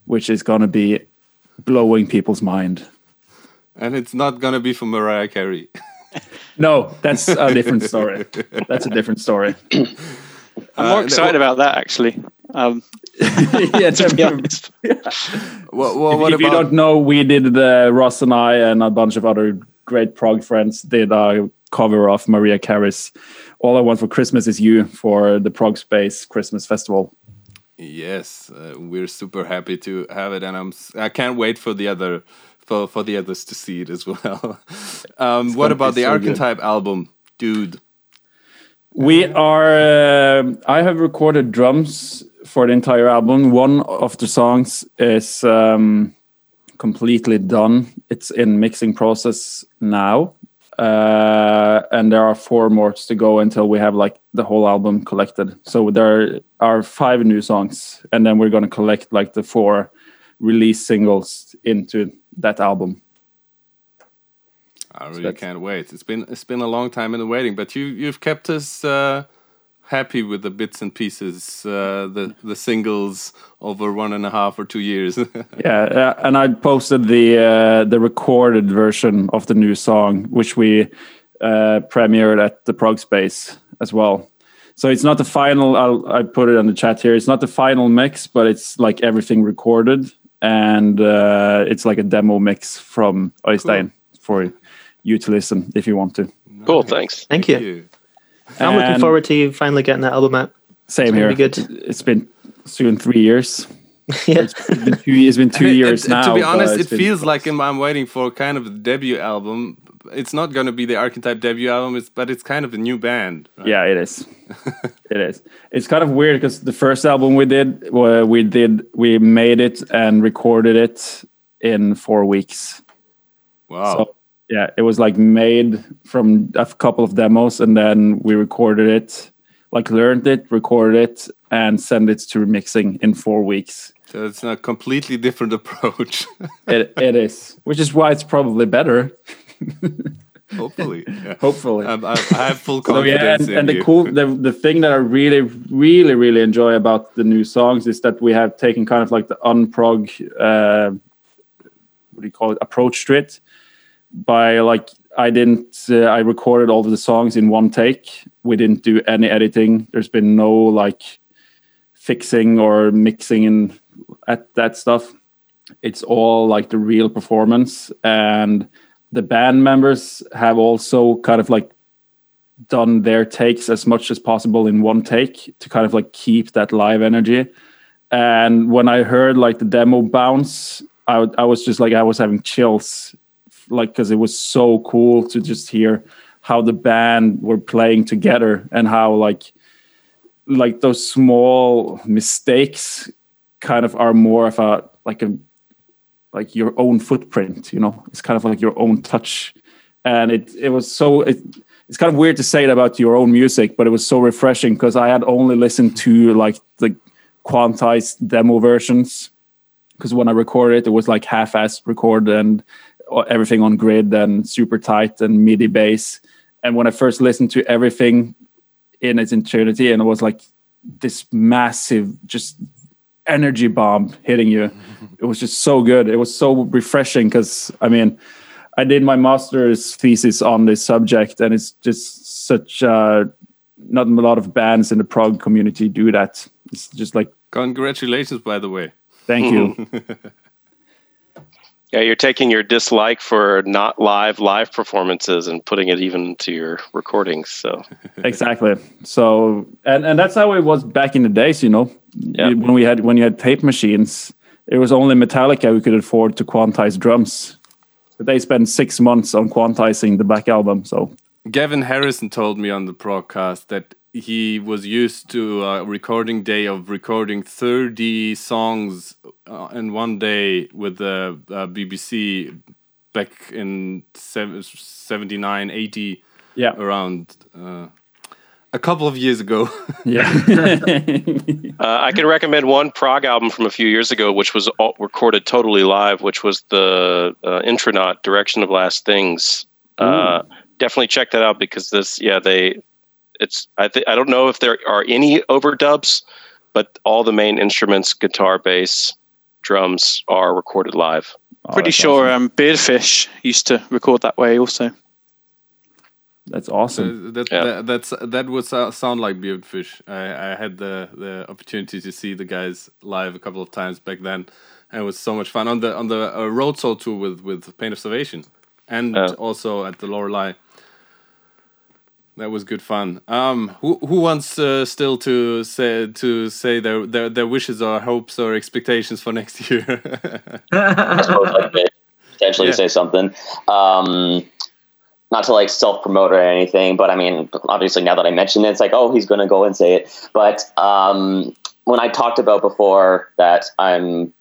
which is gonna be blowing people's mind. And it's not gonna be for Mariah Carey. No, that's a different story. That's a different story. I'm more Uh, excited about that actually. Um, yeah, to be honest. What, what, if, what if you don't know, we did the Ross and I and a bunch of other great prog friends did a cover of Mariah Carey's "All I Want for Christmas Is You" for the Prog Space Christmas Festival. Yes, uh, we're super happy to have it, and I'm s- I can't wait for the other for for the others to see it as well. um, what about the so good. Arkentype album, dude? We are. um I have recorded drums for the entire album. One of the songs is um, completely done. It's in mixing process now, uh, and there are four more to go until we have like the whole album collected. So there are five new songs, and then we're going to collect like the four release singles into that album. I really that's- can't wait. It's been it's been a long time in the waiting, but you you've kept us uh, happy with the bits and pieces, uh, the the singles over one and a half or two years. yeah, uh, and I posted the uh, the recorded version of the new song, which we uh, premiered at the Prog Space as well. So it's not the final. I'll I put it on the chat here. It's not the final mix, but it's like everything recorded, and uh, it's like a demo mix from Oystein for you to listen if you want to. Cool, thanks. Thank you. I'm looking forward to you finally getting that album out. Same gonna here. be good. It's been soon three years. yeah. It's been two, it's been two And it- years and- and now. To be honest, it's it been- feels like I'm, I'm waiting for kind of a debut album. It's not going to be the Arkentype debut album, it's, but it's kind of a new band. right? Yeah, it is. it is. It's kind of weird because the first album we did, we did, we made it and recorded it in four weeks. Wow. So yeah, it was like made from a couple of demos, and then we recorded it, like learned it, recorded it, and sent it to mixing in four weeks. So it's a completely different approach. It it is, which is why it's probably better. Hopefully. Yeah. Hopefully. Um, I, I have full So confidence yeah, and, and the you. cool the, the thing that I really really really enjoy about the new songs is that we have taken kind of like the unprog uh, what do you call it approach to it by like I didn't uh, I recorded all of the songs in one take. We didn't do any editing. There's been no like fixing or mixing in at that stuff. It's all like the real performance and the band members have also kind of like done their takes as much as possible in one take to kind of like keep that live energy. And when I heard like the demo bounce, I, I was just like I was having chills, like because it was so cool to just hear how the band were playing together and how like like those small mistakes kind of are more of a like a like your own footprint you know? It's kind of like your own touch. And it it was so it, it's kind of weird to say it about your own music but it was so refreshing because i had only listened to like the quantized demo versions. Because when i recorded it it was like half-assed record and uh, everything on grid and super tight and midi bass. And when i first listened to everything in its entirety and it was like this massive just energy bomb hitting you. It was just so good. It was so refreshing because i mean i did my master's thesis on this subject and it's just such uh not a lot of bands in the prog community do that. It's just like Congratulations, by the way. thank you. Yeah, you're taking your dislike for not live live performances and putting it even to your recordings. So. Exactly. So and and that's how it was back in the days you know Yeah. When we had when you had tape machines it was only metallica who could afford to quantize drums. But they spent six months on quantizing the black album so. Gavin Harrison told me on the broadcast that he was used to a recording day of recording 30 songs uh, in one day with the uh, BBC back in sev- 79, 80, yeah. around uh, a couple of years ago. yeah uh, I can recommend one prog album from a few years ago, which was all recorded totally live, which was the uh, Intronaut Direction of Last Things. Uh, definitely check that out because this, yeah, they, it's, I think, I don't know if there are any overdubs, but all the main instruments, guitar, bass, drums are recorded live. Oh, Pretty sure awesome. um, Beardfish used to record that way also. That's awesome. Uh, that, Yeah. that that's that would sound like Beardfish. I, I had the the opportunity to see the guys live a couple of times back then, and it was so much fun on the on the uh, road show tour with with Pain of Salvation, and Oh. also at the Loreley. That was good fun. Um, who who wants uh, still to say to say their, their their wishes or hopes or expectations for next year? I suppose I could potentially Yeah. say something. Um, not to like self promote or anything, but I mean, obviously now that I mentioned it, it's like, oh, he's going to go and say it. But um, when I talked about before that I'm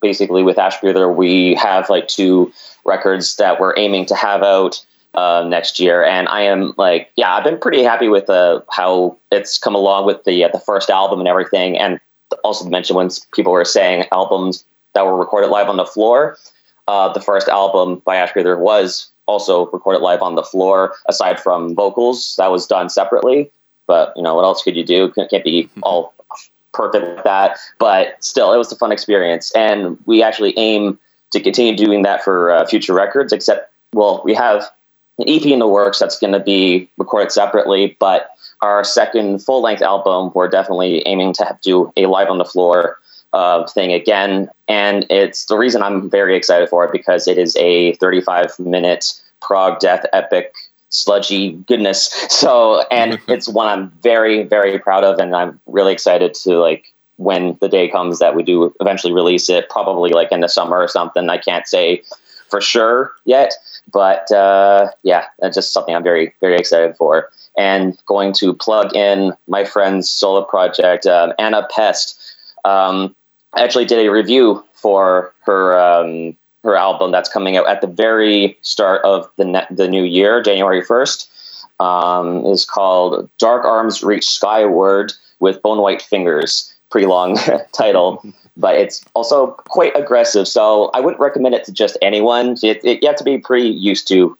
basically with Ash Breather, we have like two records that we're aiming to have out uh, next year, and I am like, yeah, I've been pretty happy with uh, how it's come along with the uh, the first album and everything, and also to mention when people were saying albums that were recorded live on the floor. Uh, the first album by Ash Breather was also recorded live on the floor, aside from vocals. That was done separately. But you know, what else could you do? Can't can't be all perfect with that. But still, it was a fun experience, and we actually aim to continue doing that for uh, future records. Except, well, we have an EP in the works that's going to be recorded separately, but our second full length album, we're definitely aiming to have, do a live on the floor uh, thing again. And it's the reason I'm very excited for it because it is a 35 minute prog death epic sludgy goodness. So, and it's one I'm very, very proud of. And I'm really excited to like when the day comes that we do eventually release it, probably like in the summer or something. I can't say for sure yet, but uh, yeah, that's just something I'm very, very excited for. And going to plug in my friend's solo project, um, Anna Pest. Um, I actually did a review for her um, her album that's coming out at the very start of the ne- the new year, January first. Um, is called "Dark Arms Reach Skyward with Bone White Fingers." Pretty long title, but it's also quite aggressive. So I wouldn't recommend it to just anyone. It, it, you have to be pretty used to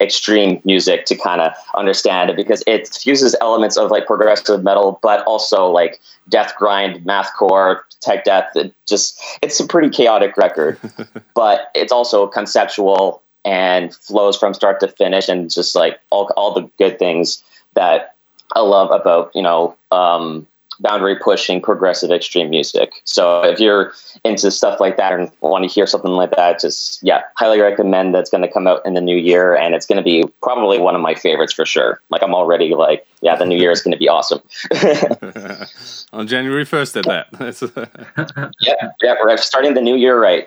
extreme music to kind of understand it because it fuses elements of like progressive metal, but also like death grind, mathcore, tech death. It just it's a pretty chaotic record, but it's also conceptual and flows from start to finish, and just like all all the good things that I love about you know um, boundary pushing progressive extreme music. So if you're into stuff like that and want to hear something like that, just yeah, highly recommend that's going to come out in the new year and it's going to be probably one of my favorites for sure. Like I'm already like, yeah, the new year is going to be awesome. On January first, at that. Yeah, yeah, we're starting the new year right.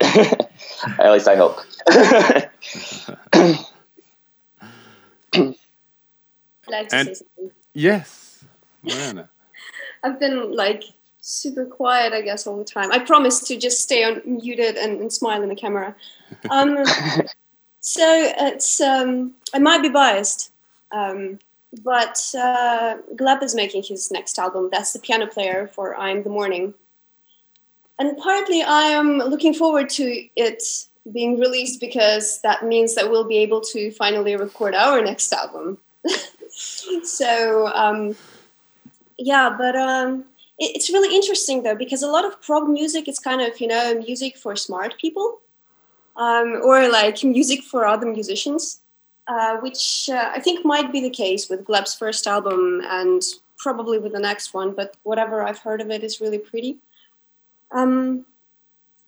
At least I hope. Like And- yes, Mariana. I've been like super quiet, I guess, all the time. I promise to just stay on muted and, and smile in the camera. Um, so it's um, I might be biased, um, but uh, Gleb is making his next album. That's the piano player for "I'm the Morning," and partly I am looking forward to it being released because that means that we'll be able to finally record our next album. so. Yeah but um it, it's really interesting though because a lot of prog music is kind of you know music for smart people um, or like music for other musicians uh, which uh, i think might be the case with gleb's first album and probably with the next one but whatever i've heard of it is really pretty. Um,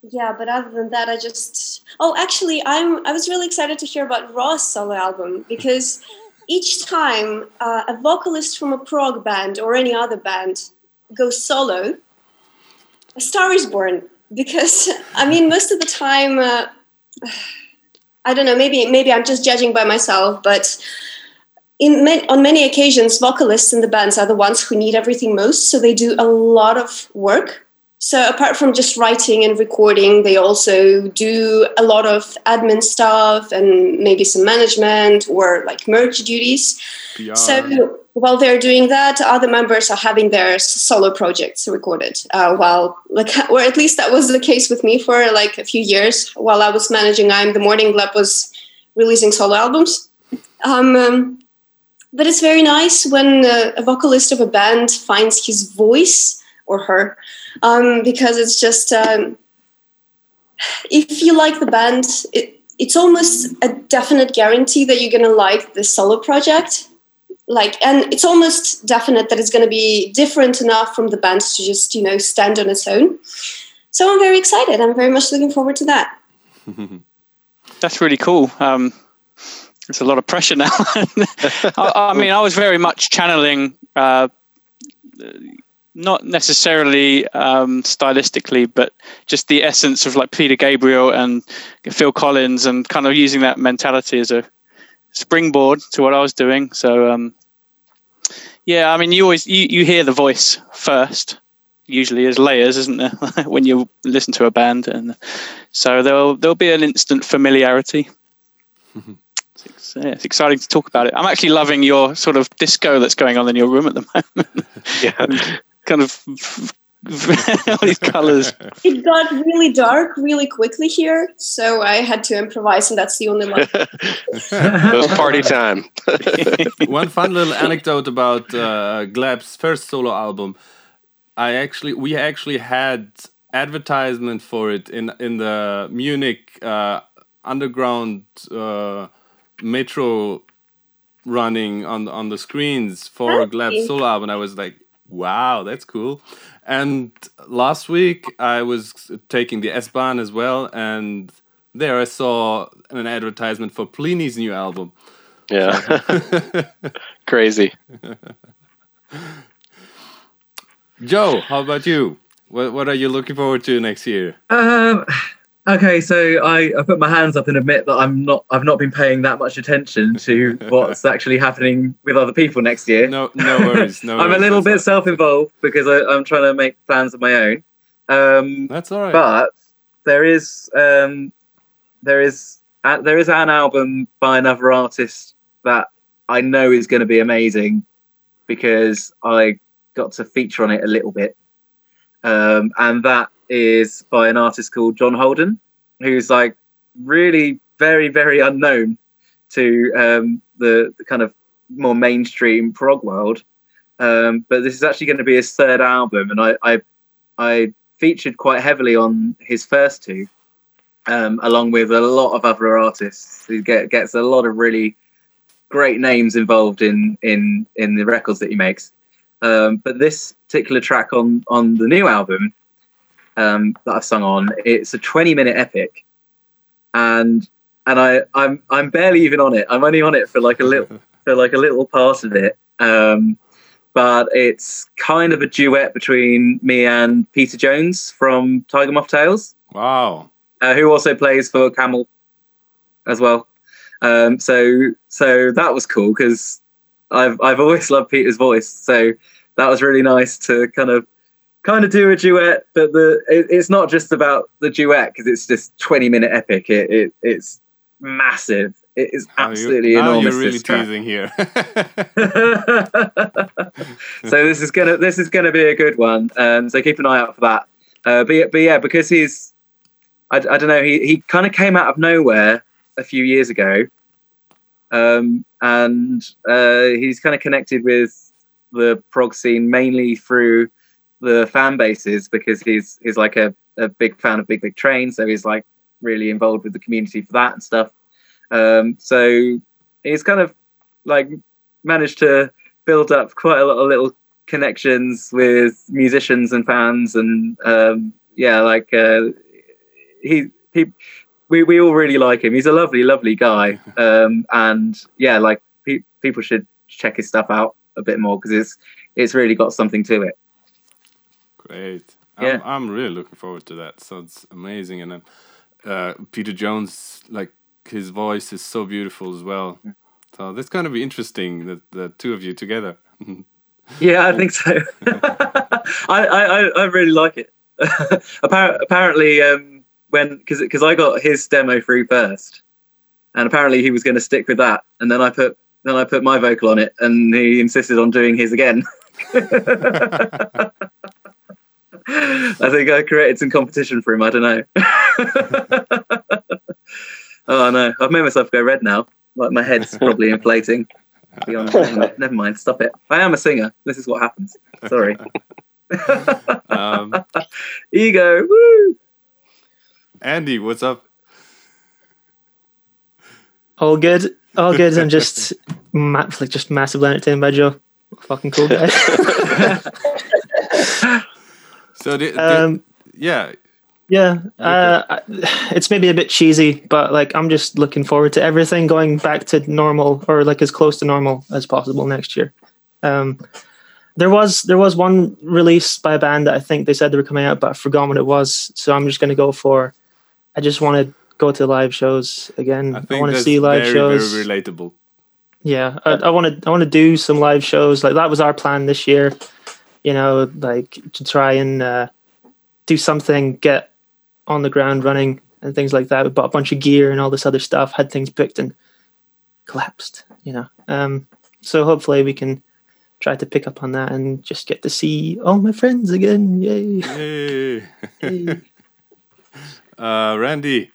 yeah but other than that i just oh actually i'm i was really excited to hear about ross solo album because each time uh, a vocalist from a prog band or any other band goes solo, a star is born. Because I mean, most of the time, uh, I don't know. Maybe maybe I'm just judging by myself, but in on many occasions, vocalists in the bands are the ones who need everything most, so they do a lot of work. So apart from just writing and recording, they also do a lot of admin stuff and maybe some management or like merch duties. PR. So while they're doing that, other members are having their solo projects recorded. Uh, while, like, or at least that was the case with me for like a few years. While I was managing I'm the Morning Gleb was releasing solo albums. Um, um, but it's very nice when uh, a vocalist of a band finds his voice or her, um, because it's just um, if you like the band, it, it's almost a definite guarantee that you're going to like the solo project. Like and it's almost definite that it's going to be different enough from the band to just you know stand on its own. So i'm very excited. I'm very much looking forward to that. That's really cool. Um, it's a lot of pressure now. I, I, mean i was very much channeling uh, not necessarily um, stylistically, but just the essence of like Peter Gabriel and Phil Collins, and kind of using that mentality as a springboard to what I was doing. So, um, yeah, I mean, you always you, you hear the voice first. Usually, as layers, isn't there? when you listen to a band, and so there'll there'll be an instant familiarity. It's, yeah, it's exciting to talk about it. I'm actually loving your sort of disco that's going on in your room at the moment. yeah kind of all these colors. It got really dark really quickly here, so I had to improvise, and that's the only one. it was party time. one fun little anecdote about uh, Gleb's first solo album. I actually, we actually had advertisement for it in in the Munich uh, underground uh, metro running on on the screens for Gleb's solo album. I was like, Wow, that's cool. And last week I was taking the S Bahn as well, and there I saw an advertisement for Plini's new album. Yeah, crazy. Joe, how about you? What What are you looking forward to next year? Um, Okay, so I, I put my hands up and admit that I'm not I've not been paying that much attention to what's actually happening with other people next year. No, no worries. No, I'm worries, a little bit self-involved because I, am trying to make plans of my own. Um, that's all right. But there is um, there is uh, there is an album by another artist that I know is going to be amazing because I got to feature on it a little bit, um, and that is by an artist called John Holden, who's like really very, very unknown to um, the, the kind of more mainstream prog world. Um, but this is actually going to be his third album, and I, I, I featured quite heavily on his first two, um, along with a lot of other artists. He get, gets a lot of really great names involved in in in the records that he makes. Um, but this particular track on on the new album um, that I've sung on. It's a 20 minute epic, and and I I'm I'm barely even on it. I'm only on it for like a little for like a little part of it. Um, but it's kind of a duet between me and Peter Jones from Tiger Moth Tales. Wow. Uh, who also plays for Camel as well. Um, so so that was cool because I've I've always loved Peter's voice. So that was really nice to kind of kind of do a duet, but the it, it's not just about the duet because it's just twenty minute epic. It, it it's massive. It is absolutely oh, enormous. you're really teasing here. so this is gonna this is gonna be a good one. Um, so keep an eye out for that. Uh, but but yeah, because he's I, I don't know he he kind of came out of nowhere a few years ago, um, and uh, he's kind of connected with the prog scene mainly through the fan bases because he's he's like a, a big fan of Big Big Train, so he's like really involved with the community for that and stuff. Um, so he's kind of like managed to build up quite a lot of little connections with musicians and fans, and um, yeah, like uh, he he. We, we all really like him. He's a lovely, lovely guy, um, and yeah, like pe- people should check his stuff out a bit more because it's it's really got something to it. Great. Yeah. I'm, I'm really looking forward to that. Sounds amazing. And then uh, Peter Jones, like his voice is so beautiful as well. Mm. So that's going to be interesting, the, the two of you together. yeah, I think so. I, I, I really like it. apparently, um, when because because I got his demo through first, and apparently he was going to stick with that, and then I put then I put my vocal on it, and he insisted on doing his again. I think I created some competition for him. I don't know. oh no, I've made myself go red now. Like my head's probably inflating. Never mind. Stop it. I am a singer. This is what happens. Sorry. um, Ego. Woo. Andy, what's up? All good. All good. I'm just ma- like just massively entertained by Joe. Fucking cool guy. So the, the- um, yeah, yeah, uh, it's maybe a bit cheesy, but like I'm just looking forward to everything going back to normal or like as close to normal as possible next year. Um, there was there was one release by a band that I think they said they were coming out, but I forgot what it was. So I'm just going to go for. I just want to go to live shows again. I I, want to see live very, shows. very relatable. Yeah, I want to. I want to do some live shows. Like that was our plan this year. You know, like to try and uh, do something, get on the ground running and things like that. We bought a bunch of gear and all this other stuff. Had things booked and collapsed. You know, um, so hopefully we can try to pick up on that and just get to see all my friends again. Yay! Yay. Yay. uh, Randy.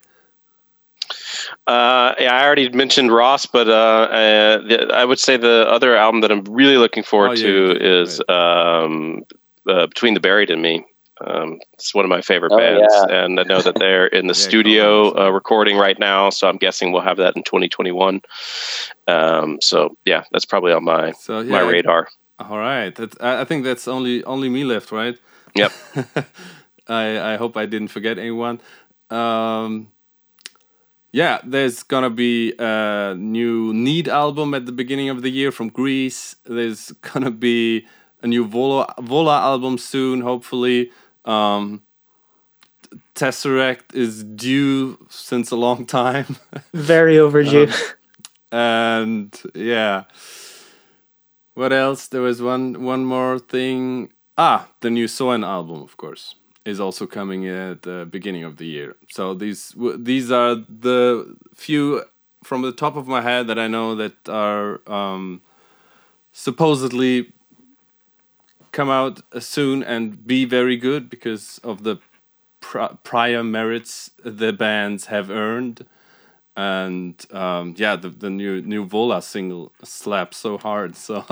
Uh, yeah, I already mentioned Ross, but uh, uh, the, I would say the other album that I'm really looking forward Oh, yeah, to you did, is um, uh, Between the Buried and Me. Um, it's one of my favorite Oh, bands, yeah. and I know that they're in the Yeah, studio cool. uh, recording right now. So I'm guessing we'll have that in 2021. Um, so yeah, that's probably on my So yeah, my radar. All right. That, I I think that's only only me left, right? Yep. I I hope I didn't forget anyone. Um, yeah, there's gonna be a new Need album at the beginning of the year from Greece. There's gonna be a new Vola Vola album soon, hopefully. Um, Tesseract is due since a long time. Very overdue. Um, and yeah what else there was one one more thing ah the new soen album of course is also coming at the beginning of the year so these these are the few from the top of my head that i know that are um, supposedly come out soon and be very good because of the pr- prior merits the bands have earned and um, yeah, the, the new new Vola single slaps so hard. So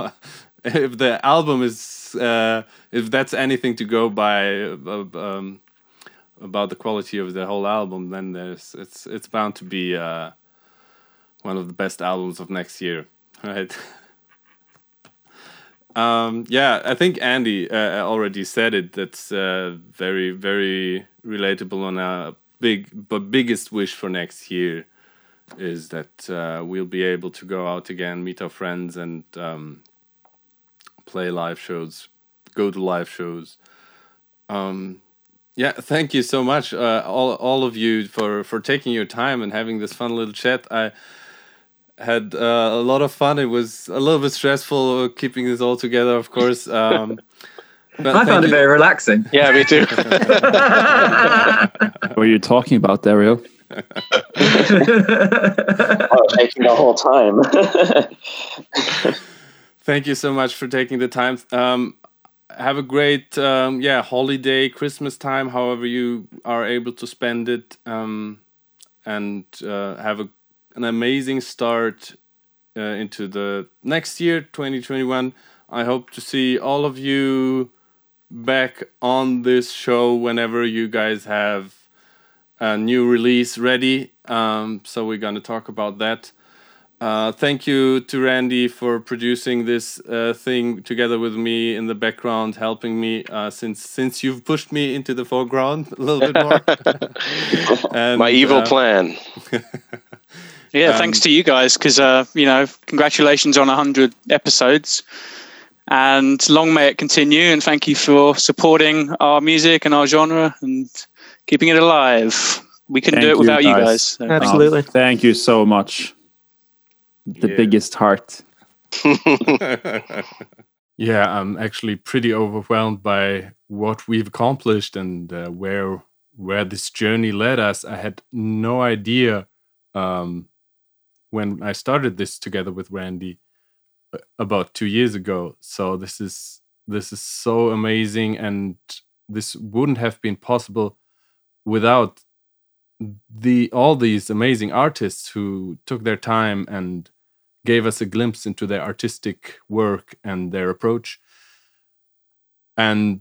if the album is uh, if that's anything to go by uh, um, about the quality of the whole album, then there's it's it's bound to be uh, one of the best albums of next year, right? Um, yeah, I think Andy uh, already said it. That's uh, very, very relatable on a big, but biggest wish for next year is that uh, we'll be able to go out again, meet our friends, and um, play live shows, go to live shows. Um, yeah, thank you so much, uh, all all of you, for for taking your time and having this fun little chat. I had uh, a lot of fun. It was a little bit stressful uh, keeping this all together, of course. Um, but I thank found it very relaxing. Yeah, me too. What are you talking about, Dario? I was shaking the whole time. Thank you so much for taking the time. Um, have a great um, yeah holiday, Christmas time, however you are able to spend it, um, and uh, have a, an amazing start uh, into the next year, twenty twenty one. I hope to see all of you back on this show whenever you guys have a new release ready. Um, so we're gonna talk about that. Uh, thank you to Randy for producing this uh, thing together with me in the background, helping me uh, since since you've pushed me into the foreground a little bit more. And, my evil uh, plan. Yeah, thanks Um, to you guys because uh, you know, congratulations on hundred episodes, and long may it continue. And thank you for supporting our music and our genre and keeping it alive. We couldn't do it without you, you guys. guys. so- Absolutely. Thank you so much. The Yeah. biggest heart. yeah, I'm actually pretty overwhelmed by what we've accomplished and uh, where where this journey led us. I had no idea um, when I started this together with Randy uh, about two years ago. So this is this is so amazing, and this wouldn't have been possible without the all these amazing artists who took their time and gave us a glimpse into their artistic work and their approach. And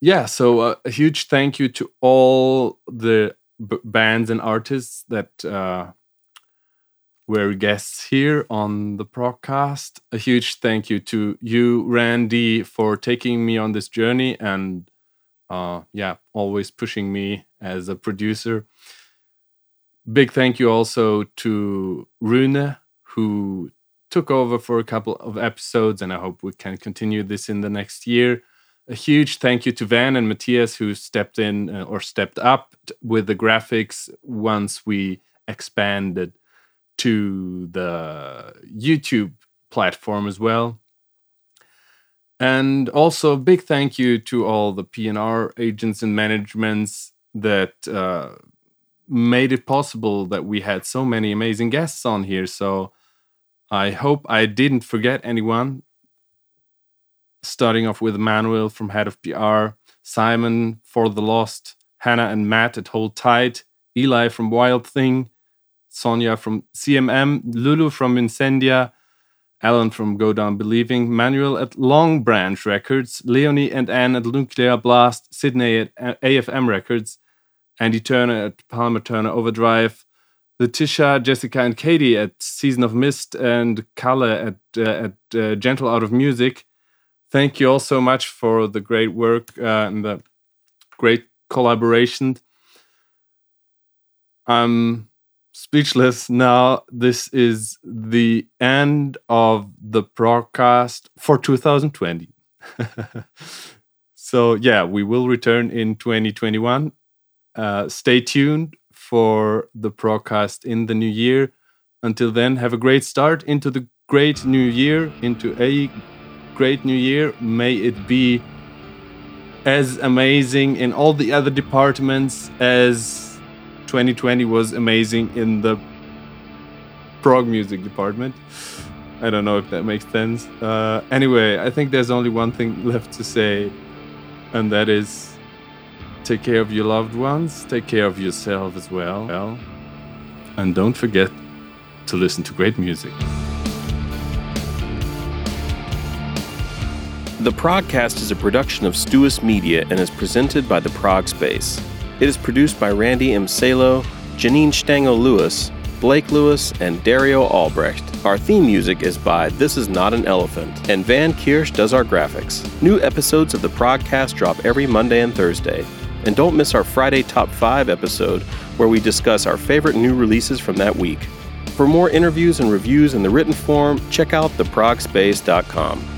yeah, so uh, a huge thank you to all the bands and artists that uh, were guests here on the podcast. A huge thank you to you, Randy, for taking me on this journey and uh, yeah, always pushing me as a producer. Big thank you also to Rune, who took over for a couple of episodes, and I hope we can continue this in the next year. A huge thank you to Van and Matthias, who stepped in uh, or stepped up with the graphics once we expanded to the YouTube platform as well. And also, a big thank you to all the PNR agents and managements that uh, made it possible that we had so many amazing guests on here. So I hope I didn't forget anyone. Starting off with Manuel from Head of PR, Simon for the Lost, Hannah and Matt at Hold Tight, Eli from Wild Thing, Sonia from CMM, Lulu from Incendia, Alan from Go Down Believing, Manuel at Long Branch Records, Leonie and Anne at Nuclear Blast, Sydney at AFM Records, Andy Turner at Palmer Turner Overdrive, Letitia, Jessica, and Katie at Season of Mist, and Kalle at, uh, at uh, Gentle Art of Music. Thank you all so much for the great work uh, and the great collaboration. I'm speechless now. This is the end of the broadcast for 2020. so, yeah, we will return in 2021. Uh, stay tuned for the broadcast in the new year. Until then, have a great start into the great new year, into a great new year. May it be as amazing in all the other departments as 2020 was amazing in the prog music department. I don't know if that makes sense. Uh, anyway, I think there's only one thing left to say, and that is take care of your loved ones, take care of yourself as well. well and don't forget to listen to great music. The Progcast is a production of Stuus Media and is presented by the Prog Space. It is produced by Randy M. Salo, Janine Stangel Lewis, Blake Lewis, and Dario Albrecht. Our theme music is by This Is Not an Elephant, and Van Kirsch does our graphics. New episodes of the Progcast drop every Monday and Thursday. And don't miss our Friday Top 5 episode where we discuss our favorite new releases from that week. For more interviews and reviews in the written form, check out theprogspace.com.